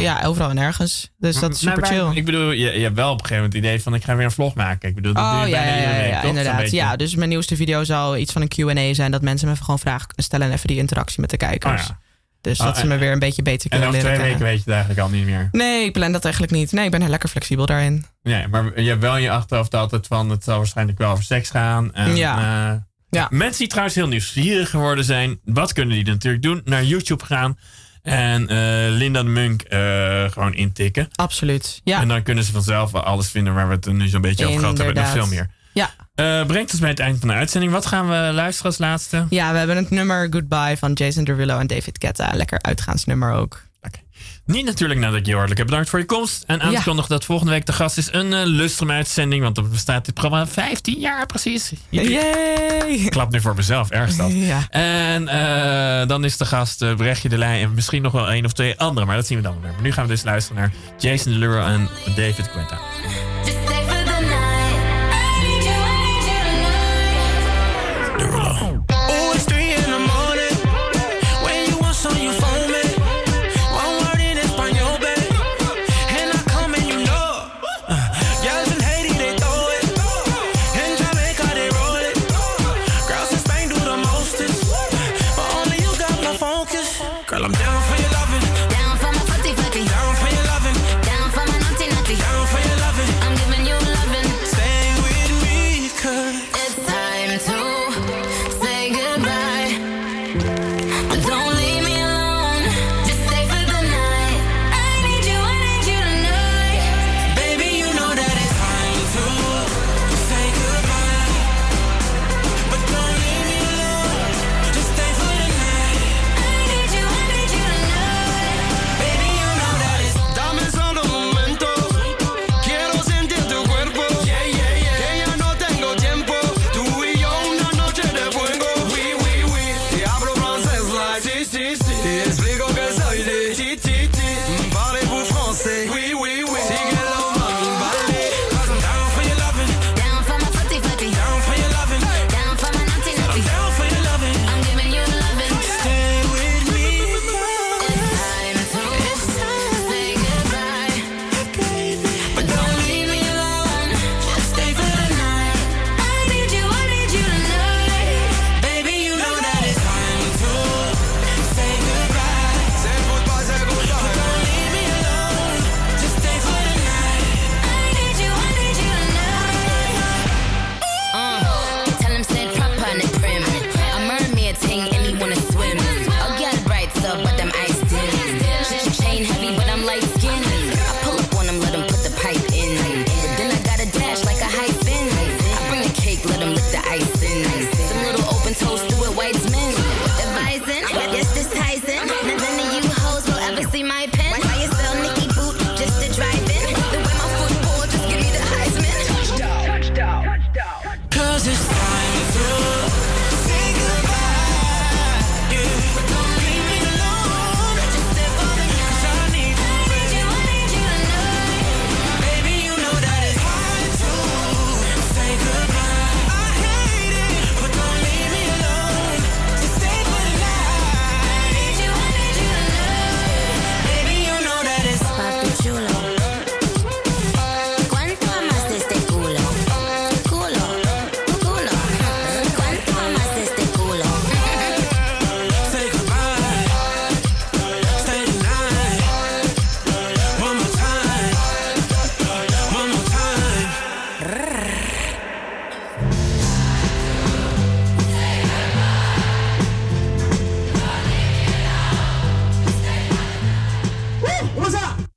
ja. overal en ergens. Dus dat is super chill. Ik bedoel, je, je hebt wel op een gegeven moment het idee van... ik ga weer een vlog maken. Ik bedoel, dat doe Oh je ja, bijna ja, iedere ja, week, ja, toch? Zo'n inderdaad. Ja, dus mijn nieuwste video zal iets van een Q&A zijn. Dat mensen me even gewoon vragen stellen. En even die interactie met de kijkers. Oh. Dus Oh, dat ze en- me weer een beetje beter En kunnen over leren twee kennen. weken weet je het eigenlijk al niet meer. Nee, ik plan dat eigenlijk niet. Nee, ik ben heel lekker flexibel daarin. Nee, maar je hebt wel in je achterhoofd altijd van... het zal waarschijnlijk wel over seks gaan. En, Ja. eh, Ja. Mensen die trouwens heel nieuwsgierig geworden zijn... wat kunnen die natuurlijk doen? Naar YouTube gaan... En eh, Linda de Munk eh, gewoon intikken. Absoluut. Ja. En dan kunnen ze vanzelf wel alles vinden waar we het nu zo'n beetje over gehad hebben. En nog veel meer. Ja. Eh, brengt ons bij het eind van de uitzending. Wat gaan we luisteren als laatste? ja, we hebben het nummer Goodbye van Jason Derulo en David Guetta. Lekker uitgaansnummer ook. Niet natuurlijk nadat ik je hartelijk heb bedankt voor je komst. En aangekondigd dat volgende week de gast is een uh, lustrum uitzending. Want dan bestaat dit programma 15 jaar precies. Yay! Ik klap nu voor mezelf, erg dat. Ja. En uh, dan is de gast uh, Brechtje de Leij en misschien nog wel één of twee andere. Maar dat zien we dan weer. Maar nu gaan we dus luisteren naar Jason Derulo en David Guetta.